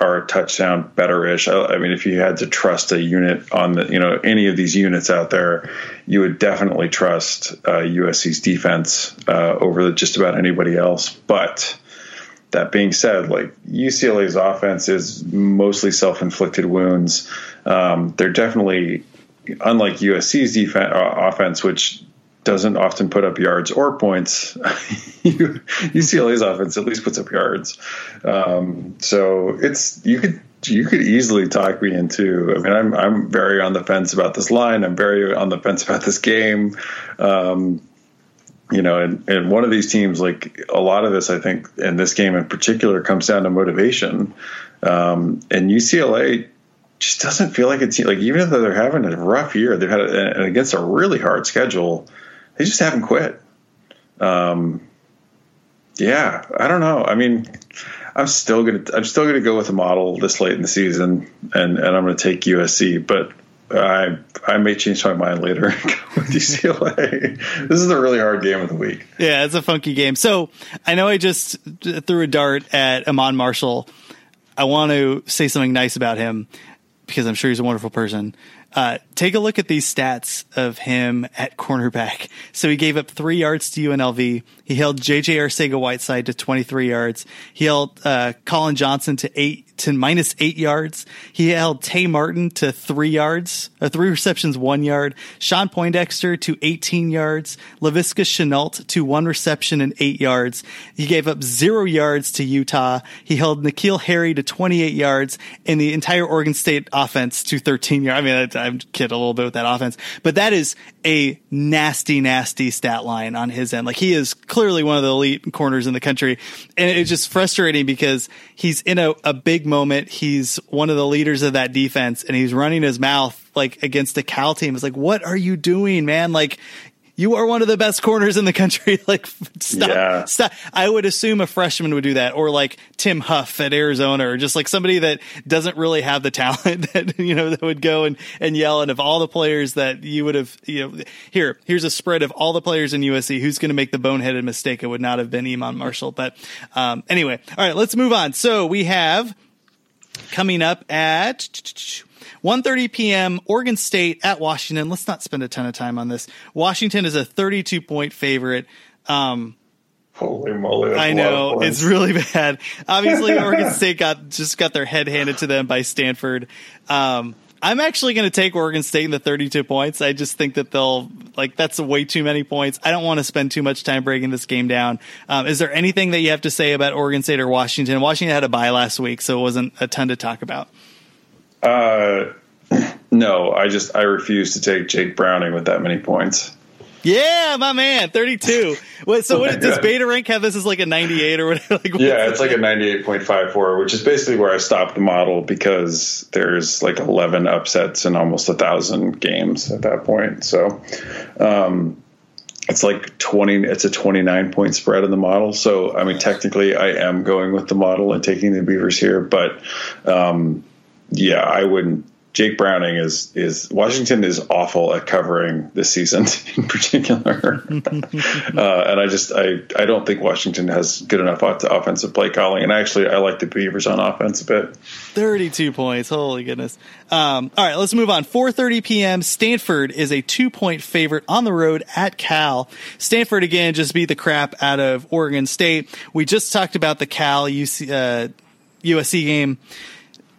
are a touchdown better-ish. I, I, mean, if you had to trust a unit on the, you know, any of these units out there, you would definitely trust uh, USC's defense uh, over just about anybody else. But that being said, like UCLA's offense is mostly self-inflicted wounds. Um, they're definitely unlike USC's defense uh, offense, which doesn't often put up yards or points. UCLA's offense at least puts up yards. Um, so it's you could you could easily talk me into. I mean, I'm I'm very on the fence about this line. I'm very on the fence about this game. Um, you know, and, and one of these teams, like a lot of this, I think, in this game in particular, comes down to motivation. Um, and UCLA just doesn't feel like it's like even though they're having a rough year, they've had and against a really hard schedule they just haven't quit. Um, yeah, I don't know. I mean, I'm still gonna I'm still gonna go with the model this late in the season, and and I'm gonna take USC, but. I I may change my mind later and go with UCLA. this is a really hard game of the week. Yeah, it's a funky game. So I know I just threw a dart at Iman Marshall. I want to say something nice about him because I'm sure he's a wonderful person. Uh, take a look at these stats of him at cornerback. So he gave up three yards to UNLV. He held JJ Arcega Whiteside to 23 yards. He held uh, Collin Johnson to eight to minus eight yards. He held Tay Martin to three yards, uh, three receptions, one yard. Shawn Poindexter to 18 yards. Laviska Shenault to one reception and eight yards. He gave up zero yards to Utah. He held N'Keal Harry to 28 yards and the entire Oregon State offense to 13 yards. I mean, I, I'm kidding a little bit with that offense, but that is a nasty, nasty stat line on his end. Like he is clearly one of the elite corners in the country. And it's just frustrating because he's in a, a big moment. He's one of the leaders of that defense and he's running his mouth like against a Cal team. It's like, what are you doing, man? Like you are one of the best corners in the country. like, stop, yeah. stop. I would assume a freshman would do that, or like Tim Huff at Arizona, or just like somebody that doesn't really have the talent that you know that would go and and yell. And of all the players that you would have, you know, here here's a spread of all the players in USC. Who's going to make the boneheaded mistake? It would not have been Iman Marshall. But um, anyway, all right, let's move on. So we have coming up at 1.30 p.m. Oregon State at Washington. Let's not spend a ton of time on this. Washington is a 32 point favorite. Um, Holy moly! I know it's really bad. Obviously, Oregon State got just got their head handed to them by Stanford. Um, I'm actually going to take Oregon State in the 32 points. I just think that they'll like that's way too many points. I don't want to spend too much time breaking this game down. Um, is there anything that you have to say about Oregon State or Washington? Washington had a bye last week, so it wasn't a ton to talk about. Uh, no, I just I refuse to take Jake Browning with that many points. Yeah, my man, thirty-two. What, so, what, does Beta Rank have this as like a ninety-eight or whatever? Like, yeah, it's like a ninety-eight point five four, which is basically where I stopped the model because there's like eleven upsets in almost a thousand games at that point. So, um, it's like 20 it's a 29 point spread in the model so i mean technically i am going with the model and taking the beavers here but um, yeah i wouldn't Jake Browning is is Washington is awful at covering this season in particular, uh, and I just I I don't think Washington has good enough offensive play calling. And actually, I like the Beavers on offense a bit. Thirty-two points. Holy goodness! Um, all right, let's move on. Four thirty p.m. Stanford is a two-point favorite on the road at Cal. Stanford again just beat the crap out of Oregon State. We just talked about the Cal UC, uh, USC game.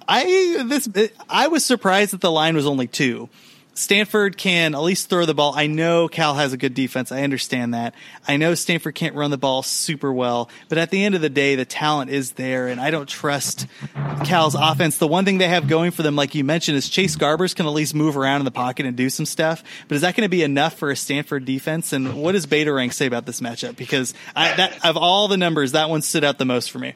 I this I was surprised that the line was only two. Stanford can at least throw the ball. I know Cal has a good defense. I understand that. I know Stanford can't run the ball super well, but at the end of the day, the talent is there, and I don't trust Cal's offense. The one thing they have going for them, like you mentioned, is Chase Garbers can at least move around in the pocket and do some stuff. But is that going to be enough for a Stanford defense? And what does Beta Rank say about this matchup? Because I, that, of all the numbers, that one stood out the most for me.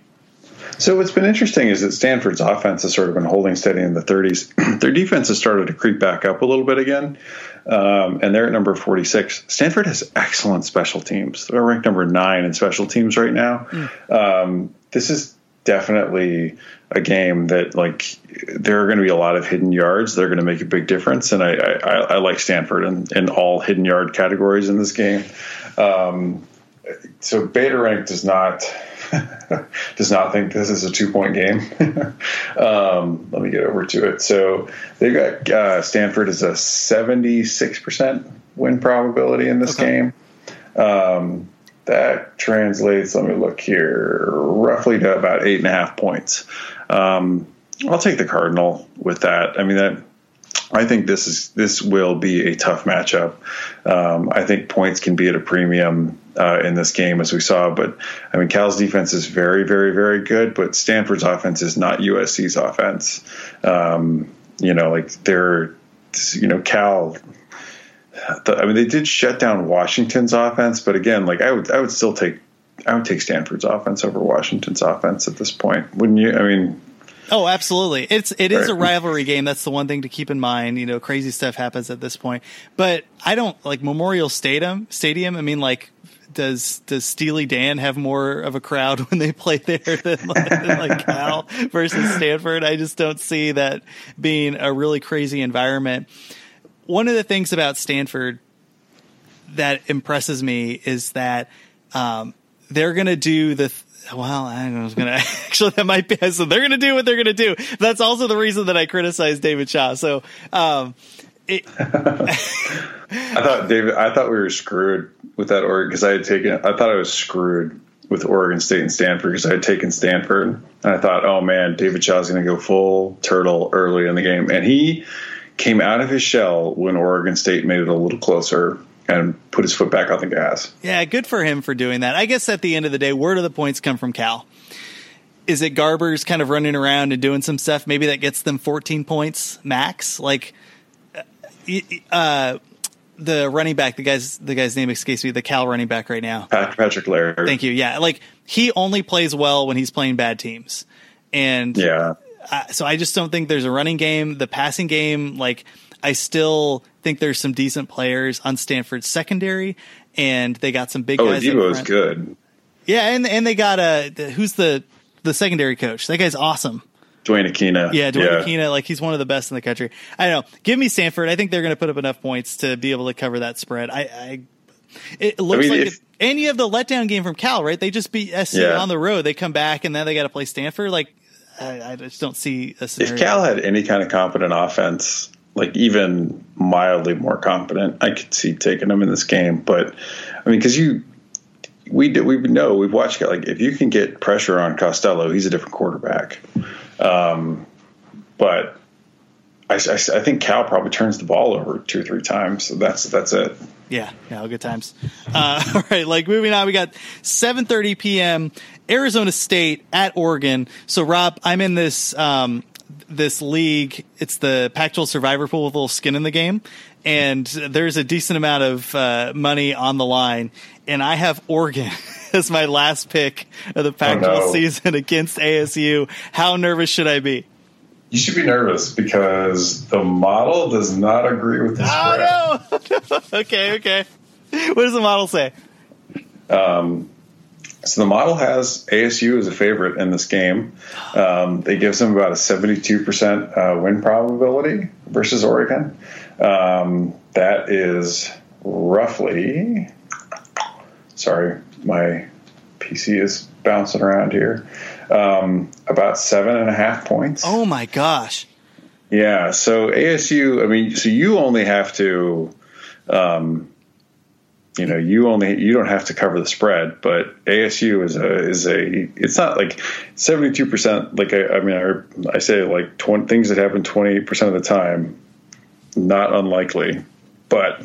So what's been interesting is that Stanford's offense has sort of been holding steady in the 30s. Their defense has started to creep back up a little bit again, um, and they're at number 46. Stanford has excellent special teams. They're ranked number nine in special teams right now. Mm. Um, this is definitely a game that like there are going to be a lot of hidden yards. They're going to make a big difference, and I, I, I like Stanford in, in, all hidden yard categories in this game. Um, so Beta Rank does not does not think this is a two point game. um, let me get over to it. So they've got uh, Stanford is a 76% win probability in this okay. game. Um, that translates, let me look here, roughly to about eight and a half points. Um, I'll take the Cardinal with that. I mean, that I think this is this will be a tough matchup. Um, I think points can be at a premium uh, in this game, as we saw. But I mean, Cal's defense is very, very, very good, but Stanford's offense is not USC's offense. Um, you know, like they're, you know, Cal. The, I mean, they did shut down Washington's offense, but again, like I would, I would still take, I would take Stanford's offense over Washington's offense at this point, wouldn't you? I mean, Oh, absolutely. It's it is a rivalry game. That's the one thing to keep in mind. You know, crazy stuff happens at this point. But I don't like Memorial Stadium. Stadium. I mean, like, does does Steely Dan have more of a crowd when they play there than like, than like Cal versus Stanford? I just don't see that being a really crazy environment. One of the things about Stanford that impresses me is that um, they're going to do the well, I was gonna actually that might be so they're gonna do what they're gonna do. That's also the reason that I criticize David Shaw. So, um, it, I thought David, I thought we were screwed with that Oregon because I had taken. I thought I was screwed with Oregon State and Stanford because I had taken Stanford, and I thought, oh man, David Shaw's going to go full turtle early in the game, and he came out of his shell when Oregon State made it a little closer and put his foot back on the gas. Yeah, good for him for doing that. I guess at the end of the day, where do the points come from Cal? Is it Garbers kind of running around and doing some stuff? Maybe that gets them 14 points max. Like, uh, uh the running back, the guy's the guy's name escapes me. The Cal running back right now, Patrick Laird. Thank you. Yeah, like he only plays well when he's playing bad teams, and yeah. Uh, so I just don't think there's a running game. The passing game, like I still think there's some decent players on Stanford's secondary, and they got some big oh, guys. Oh, is good. Yeah, and and they got uh, a who's the the secondary coach? That guy's awesome. Duane Akina. Yeah, Duane yeah. Akina, like he's one of the best in the country. I don't know. Give me Stanford. I think they're going to put up enough points to be able to cover that spread. I, I it looks I mean, like if, it, and you have the letdown game from Cal, right? They just beat SC yeah. on the road. They come back and then they got to play Stanford. Like I, I, just don't see a scenario. If Cal had any kind of competent offense, like even mildly more competent, I could see taking him in this game. But I mean, because you, we we know we've watched like if you can get pressure on Costello, he's a different quarterback. Um, but I, I, I, think Cal probably turns the ball over two or three times. So that's that's it. Yeah, yeah, good times. Uh, all right, like moving on, we got 7:30 p.m. Arizona State at Oregon. So Rob, I'm in this um, this league. It's the Pac-12 Survivor Pool with a little skin in the game, and there's a decent amount of uh, money on the line. And I have Oregon as my last pick of the Pac-12 oh, no. season against ASU. How nervous should I be? You should be nervous because the model does not agree with this. Oh no! okay, okay. What does the model say? Um, So the model has ASU as a favorite in this game. Um, it gives them about a 72% uh, win probability versus Oregon. Um, that is roughly, sorry, my PC is bouncing around here, um, about seven and a half points. Oh my gosh. Yeah. So ASU, I mean, so you only have to, um, you know, you only you don't have to cover the spread, but ASU is a is a it's not like seventy two percent. Like I, I mean, I, I say like 20, things that happen twenty eight percent of the time, not unlikely, but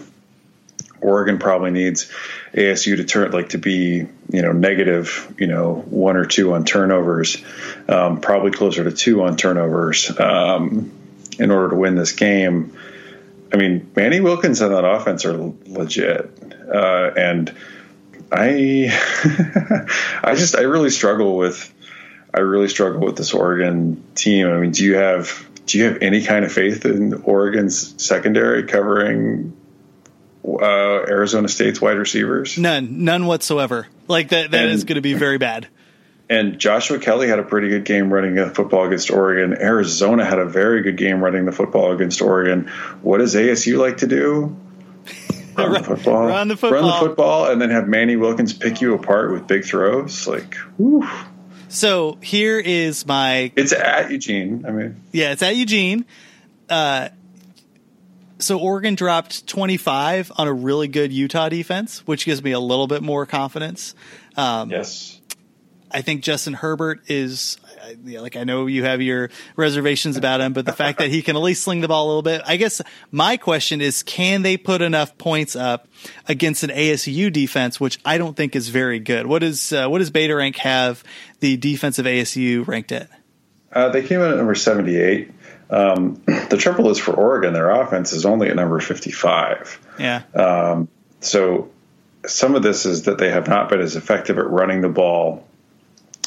Oregon probably needs ASU to turn like to be you know negative you know one or two on turnovers, um, probably closer to two on turnovers um, in order to win this game. I mean, Manny Wilkins and that offense are legit, uh, and I, I just I really struggle with, I really struggle with this Oregon team. I mean, do you have do you have any kind of faith in Oregon's secondary covering uh, Arizona State's wide receivers? None, none whatsoever. Like that, that And- is going to be very bad. And Joshua Kelly had a pretty good game running the football against Oregon. Arizona had a very good game running the football against Oregon. What does ASU like to do? Run the football. run the football, Run the football. football, and then have Manny Wilkins pick you apart with big throws. Like, whew. So here is my it's at Eugene. I mean, Yeah, it's at Eugene. Uh, so Oregon dropped 25 on a really good Utah defense, which gives me a little bit more confidence. Um, yes. I think Justin Herbert is, like I know you have your reservations about him, but the fact that he can at least sling the ball a little bit. I guess my question is, can they put enough points up against an ASU defense, which I don't think is very good? What is uh, what does Beta Rank have the defense of ASU ranked at? Uh, they came in at number 78. Um, the trouble is for Oregon, their offense is only at number 55. Yeah, Uh, So some of this is that they have not been as effective at running the ball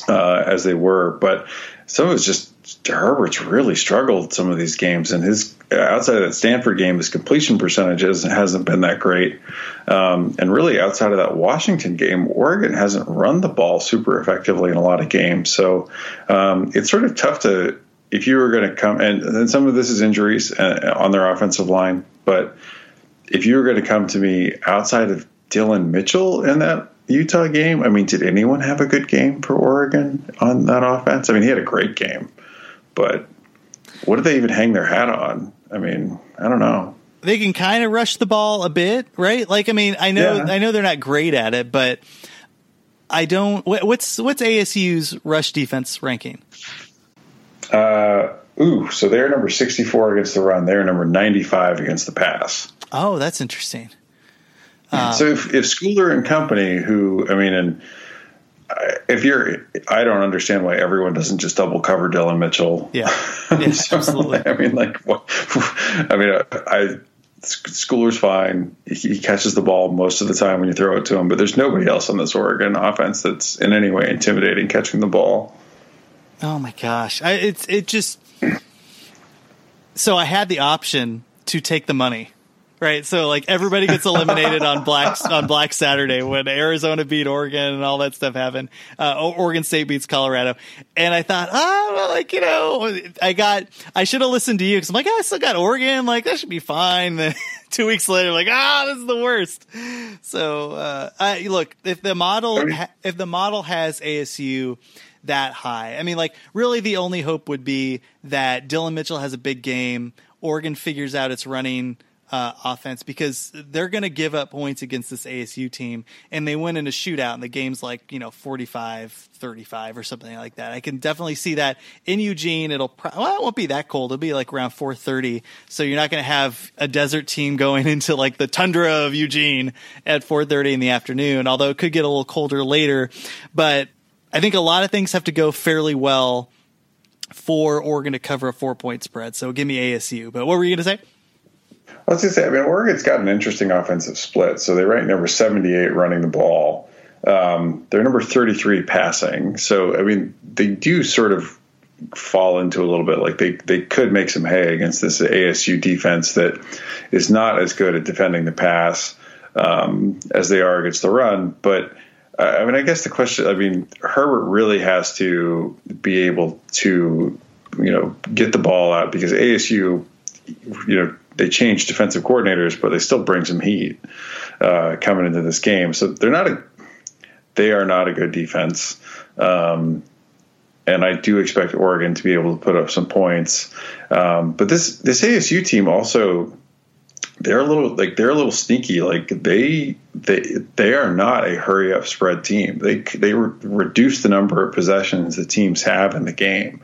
uh, as they were, but some of it's just Herbert's really struggled some of these games, and his outside of that Stanford game, his completion percentages hasn't been that great, um, and really outside of that Washington game, Oregon hasn't run the ball super effectively in a lot of games. So um, it's sort of tough to if you were going to come, and, and some of this is injuries uh, on their offensive line, but if you were going to come to me outside of Dillon Mitchell in that Utah game, I mean, did anyone have a good game for Oregon on that offense? I mean, he had a great game, but what did they even hang their hat on? I mean, I don't know. they can kind of rush the ball a bit, right? Like, I mean, I know, Yeah. I know they're not great at it, but I don't. What's what's ASU's rush defense ranking? Uh, ooh, so they're number 64 against the run. They're number 95 against the pass. Oh, that's interesting. Um, so if, if Schooler and company, who I mean, and if you're, I don't understand why everyone doesn't just double cover Dillon Mitchell. Yeah, yeah, So, absolutely. I mean, like, what, I mean, I, I Schooler's fine. He, he catches the ball most of the time when you throw it to him, but there's nobody else on this Oregon offense that's in any way intimidating catching the ball. Oh my gosh, I, it's it just. So I had the option to take the money, right? So like everybody gets eliminated on Black on Black Saturday when Arizona beat Oregon and all that stuff happened. Uh, Oregon State beats Colorado, and I thought, oh, well, like you know, I got I should have listened to you because I'm like, oh, I still got Oregon, like that should be fine. Then two weeks later, like, ah, this is the worst. So uh, I look if the model ha- if the model has ASU that high. I mean, like, really, the only hope would be that Dillon Mitchell has a big game. Oregon figures out its running uh, offense because they're going to give up points against this ASU team and they win in a shootout and the game's like, you know, 45 35 or something like that. I can definitely see that in Eugene. It'll, pro- well, it won't be that cold. It'll be like around 430. So you're not going to have a desert team going into like the tundra of Eugene at 430 in the afternoon, although it could get a little colder later. But I think a lot of things have to go fairly well for Oregon to cover a four point spread. So give me ASU. But what were you going to say? Going to say, I mean, Oregon's got an interesting offensive split. So they rank number 78 running the ball. Um, they're number 33 passing. So, I mean, they do sort of fall into a little bit like they, they could make some hay against this ASU defense that is not as good at defending the pass um, as they are against the run. But I mean, I guess the question. I mean, Herbert really has to be able to, you know, get the ball out because ASU, you know, they change defensive coordinators, but they still bring some heat uh, coming into this game. So they're not a, they are not a good defense. Um, and I do expect Oregon to be able to put up some points. Um, but this this ASU team also they're a little like they're a little sneaky. Like they they they are not a hurry up spread team. They they re- reduce the number of possessions the teams have in the game,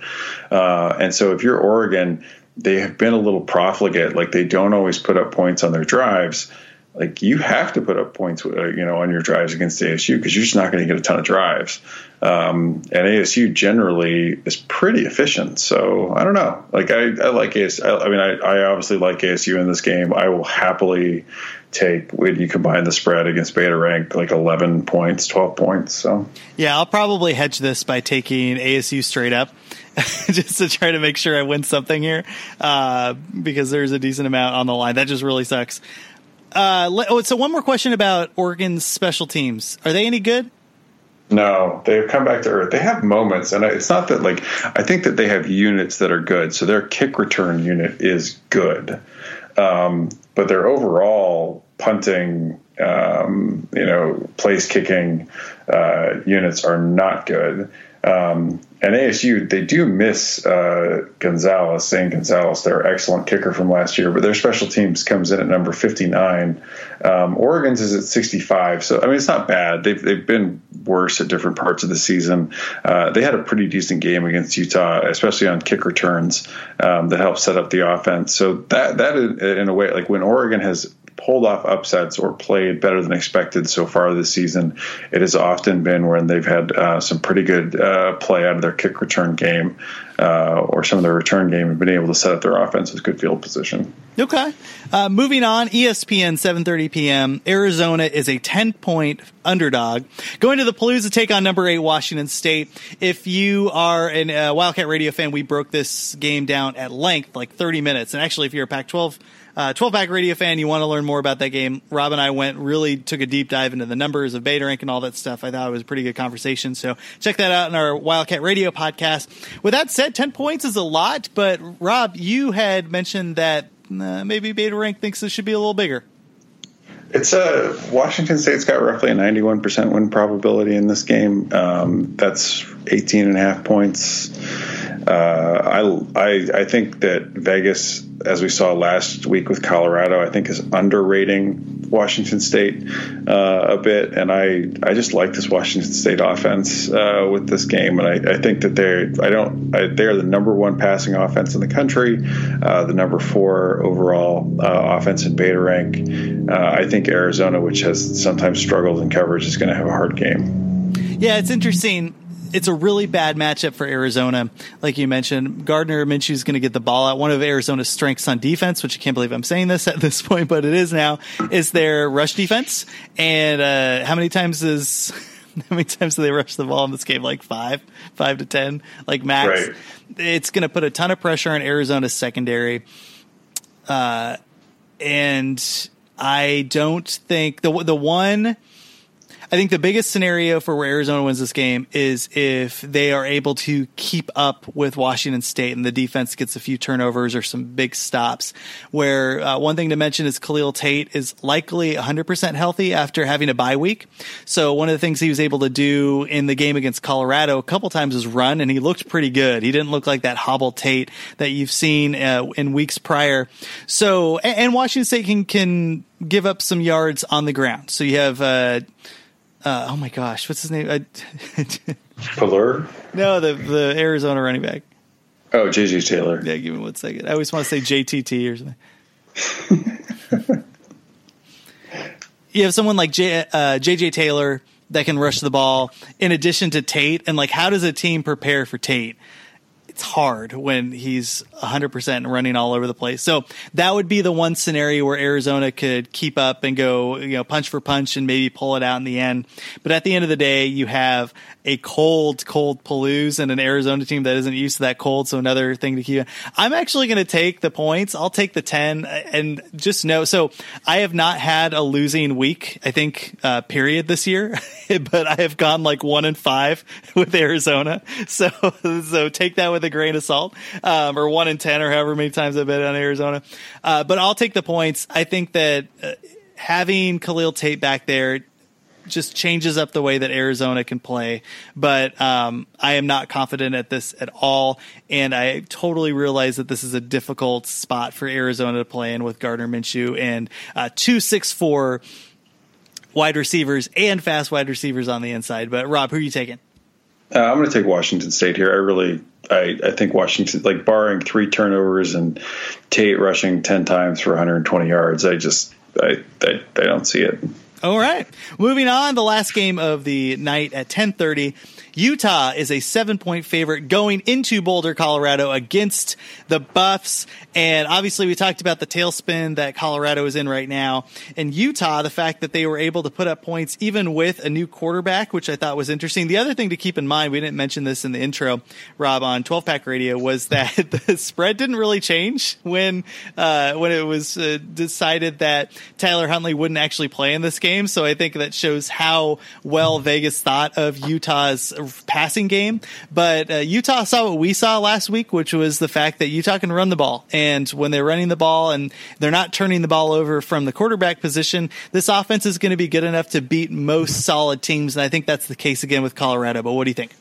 uh, and so if you're Oregon, they have been a little profligate. Like they don't always put up points on their drives like you have to put up points, uh, you know, on your drives against ASU because you're just not going to get a ton of drives. Um, and ASU generally is pretty efficient. So I don't know. Like I, I like ASU. I, I mean, I, I, obviously like ASU in this game. I will happily take when you combine the spread against Beta Rank like 11 points, 12 points. So yeah, I'll probably hedge this by taking ASU straight up. just to try to make sure I win something here, uh, because there's a decent amount on the line. That just really sucks. Uh, oh, so one more question about Oregon's special teams. Are they any good? No, they've come back to earth. They have moments, and it's not that like I think that they have units that are good. So their kick return unit is good, um, but their overall punting, um, you know, place kicking uh, units are not good. Um, and ASU, they do miss uh, Gonzalez, Zane Gonzalez, their excellent kicker from last year, but their special teams comes in at number 59. Um, Oregon's is at 65. So, I mean, it's not bad. They've, they've been worse at different parts of the season. Uh, they had a pretty decent game against Utah, especially on kick returns um, that helped set up the offense. So, that, that in a way, like when Oregon has pulled off upsets or played better than expected so far this season, it has often been when they've had uh, some pretty good uh, play out of their kick return game uh, or some of their return game and been able to set up their offense with good field position. Okay. Uh, moving on, ESPN 7:30 p.m. Arizona is a 10-point underdog going to the Palouse take on number 8 Washington State. If you are a uh, Wildcat Radio fan, we broke this game down at length, like 30 minutes. And actually if you're a Pac-12 uh, 12 pack radio fan, you want to learn more about that game. Rob and I went really took a deep dive into the numbers of beta rank and all that stuff. I thought it was a pretty good conversation. So check that out in our Wildcat Radio podcast. With that said, 10 points is a lot, but Rob, you had mentioned that uh, maybe beta rank thinks this should be a little bigger. It's a Washington State's got roughly a 91% win probability in this game. Um, that's 18 and a half points. Uh, I, I, I think that Vegas, as we saw last week with Colorado, I think is underrating Washington State uh, a bit, and I I just like this Washington State offense uh, with this game, and I, I think that they're I don't I, they're the number one passing offense in the country, uh, the number four overall uh, offense in beta rank. Uh, I think Arizona, which has sometimes struggled in coverage, is going to have a hard game. Yeah, it's interesting it's a really bad matchup for Arizona. Like you mentioned, Gardner Minshew is going to get the ball out. One of Arizona's strengths on defense, which I can't believe I'm saying this at this point, but it is now, is their rush defense. And uh, how many times is how many times do they rush the ball in this game? Like five, five to ten, like max. Right. It's going to put a ton of pressure on Arizona's secondary. Uh, and I don't think the the one I think the biggest scenario for where Arizona wins this game is if they are able to keep up with Washington State and the defense gets a few turnovers or some big stops. Where uh, one thing to mention is Khalil Tate is likely 100% healthy after having a bye week. So one of the things he was able to do in the game against Colorado a couple times is run, and he looked pretty good. He didn't look like that hobble Tate that you've seen uh, in weeks prior. So and Washington State can can give up some yards on the ground. So you have. Uh, uh, oh my gosh, what's his name? Pelluer? No, the the Arizona running back. Oh, JJ Taylor. Yeah, give me one second. I always want to say JTT or something. you have someone like J, uh, JJ Taylor that can rush the ball in addition to Tate, and like, how does a team prepare for Tate? It's hard when he's 100% running all over the place. So that would be the one scenario where Arizona could keep up and go, you know, punch for punch and maybe pull it out in the end. But at the end of the day, you have a cold, cold Palouse and an Arizona team that isn't used to that cold. So another thing to keep. I'm actually going to take the points. I'll take the 10 and just know. So I have not had a losing week, I think, uh, period this year, but I have gone like one and five with Arizona. So, so take that with a grain of salt, um, or one in 10 or however many times I've bet on Arizona. Uh, but I'll take the points. I think that uh, having Khalil Tate back there just changes up the way that Arizona can play. But um, I am not confident at this at all, and I totally realize that this is a difficult spot for Arizona to play in with Gardner Minshew and uh, two six four wide receivers and fast wide receivers on the inside. But Rob, who are you taking? Uh, I'm going to take Washington State here. I really, I, I think Washington, like barring three turnovers and Tate rushing ten times for 120 yards, I just, I, I, I don't see it. All right. Moving on, the last game of the night at 10:30. Utah is a 7-point favorite going into Boulder, Colorado against the Buffs. And obviously we talked about the tailspin that Colorado is in right now. And Utah, the fact that they were able to put up points even with a new quarterback, which I thought was interesting. The other thing to keep in mind, we didn't mention this in the intro, Rob, on 12 pack radio was that the spread didn't really change when, uh, when it was uh, decided that Tyler Huntley wouldn't actually play in this game. So I think that shows how well Vegas thought of Utah's passing game. But uh, Utah saw what we saw last week, which was the fact that Utah can run the ball. And when they're running the ball and they're not turning the ball over from the quarterback position, this offense is going to be good enough to beat most solid teams. And I think that's the case again with Colorado. But what do you think?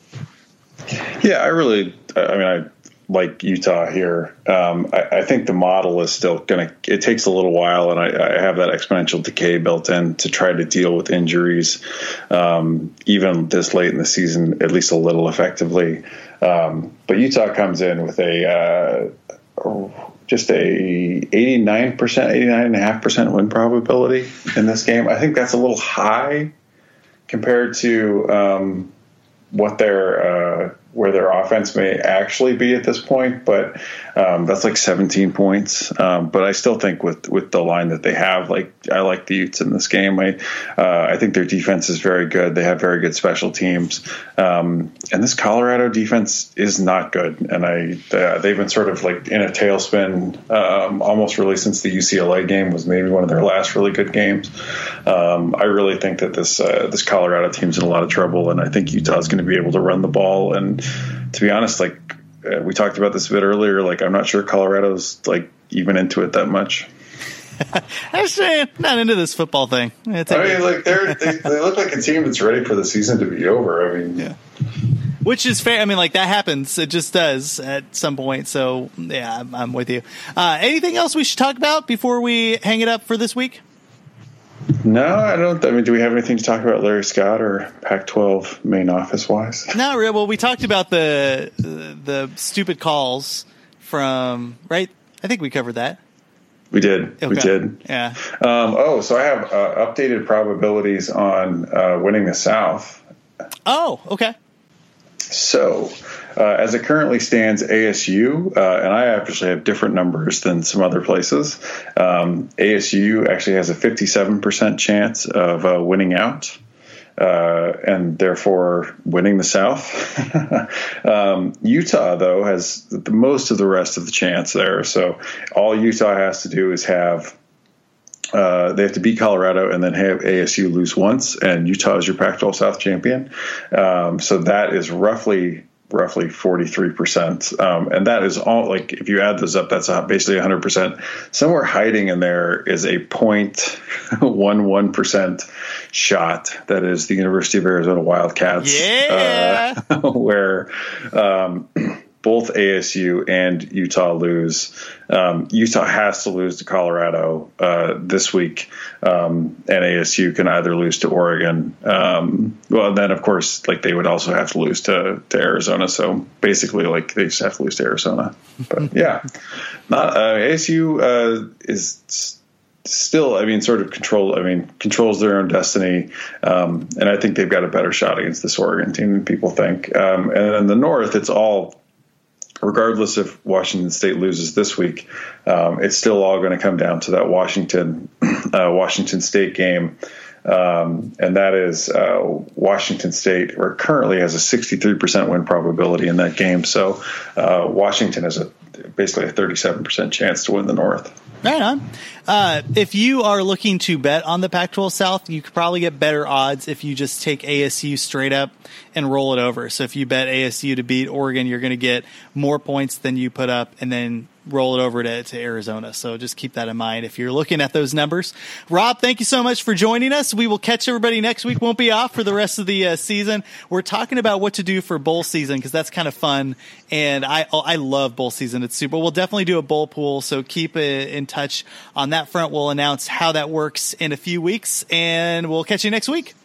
Yeah, I really, I mean, I like Utah here. Um, I, I, think the model is still going to. It takes a little while, and I, I, have that exponential decay built in to try to deal with injuries, um, even this late in the season, at least a little effectively. Um, but Utah comes in with a uh, just a 89 percent, 89 and a half percent win probability in this game. I think that's a little high compared to um, what their uh, where their offense may actually be at this point, but um, that's like 17 points. Um, but I still think with with the line that they have, like I like the Utes in this game. I uh, I think their defense is very good. They have very good special teams, um, and this Colorado defense is not good. And I uh, they've been sort of like in a tailspin um, almost really since the UCLA game was maybe one of their last really good games. Um, I really think that this uh, this Colorado team's in a lot of trouble, and I think Utah's going to be able to run the ball and to be honest, like uh, we talked about this a bit earlier, like I'm not sure Colorado's like even into it that much. I'm saying not into this football thing. I mean, like they're, they, they look like a team that's ready for the season to be over. I mean, yeah. Which is fair. I mean, like that happens. It just does at some point. So yeah, I'm, I'm with you. Uh, anything else we should talk about before we hang it up for this week? No, I don't. I mean, do we have anything to talk about Larry Scott or Pac-12 main office wise? Not really. Well, we talked about the the stupid calls from right. I think we covered that. We did. Okay. We did. Yeah. Um, oh, so I have uh, updated probabilities on uh, winning the South. Oh, okay. So, uh, as it currently stands, ASU, uh, and I actually have different numbers than some other places. Um, ASU actually has a 57% chance of uh, winning out. Uh, and therefore winning the South. um, Utah, though, has the, most of the rest of the chance there. So all Utah has to do is have uh, they have to beat Colorado and then have ASU lose once, and Utah is your Pac-12 South champion. Um, so that is roughly roughly 43%. Um, and that is all like, if you add those up, that's basically 100%. Somewhere hiding in there is a 0.11% shot. That is the University of Arizona Wildcats. Yeah. Uh, where, um, both ASU and Utah lose. Um, Utah has to lose to Colorado uh, this week, um, and ASU can either lose to Oregon. Um, well, then of course, like they would also have to lose to, to Arizona. So basically, like they just have to lose to Arizona. But yeah, not uh, ASU uh, is still, I mean, sort of control. I mean, controls their own destiny, um, and I think they've got a better shot against this Oregon team than people think. Um, and in the North, it's all regardless if Washington State loses this week, um, it's still all going to come down to that Washington uh, Washington State game. um, and that is uh, Washington State, currently has a 63% win probability in that game. So uh, Washington has a basically a 37% chance to win the North. Right on. Uh, if you are looking to bet on the Pac-12 South, you could probably get better odds if you just take ASU straight up and roll it over. So if you bet ASU to beat Oregon, you're going to get more points than you put up, and then roll it over to, to Arizona. So just keep that in mind if you're looking at those numbers. Rob, thank you so much for joining us. We will catch everybody next week. Won't be off for the rest of the uh, season. We're talking about what to do for bowl season because that's kind of fun, and I I love bowl season. It's super. We'll definitely do a bowl pool, so keep in touch on that front. We'll announce how that works in a few weeks, and we'll catch you next week.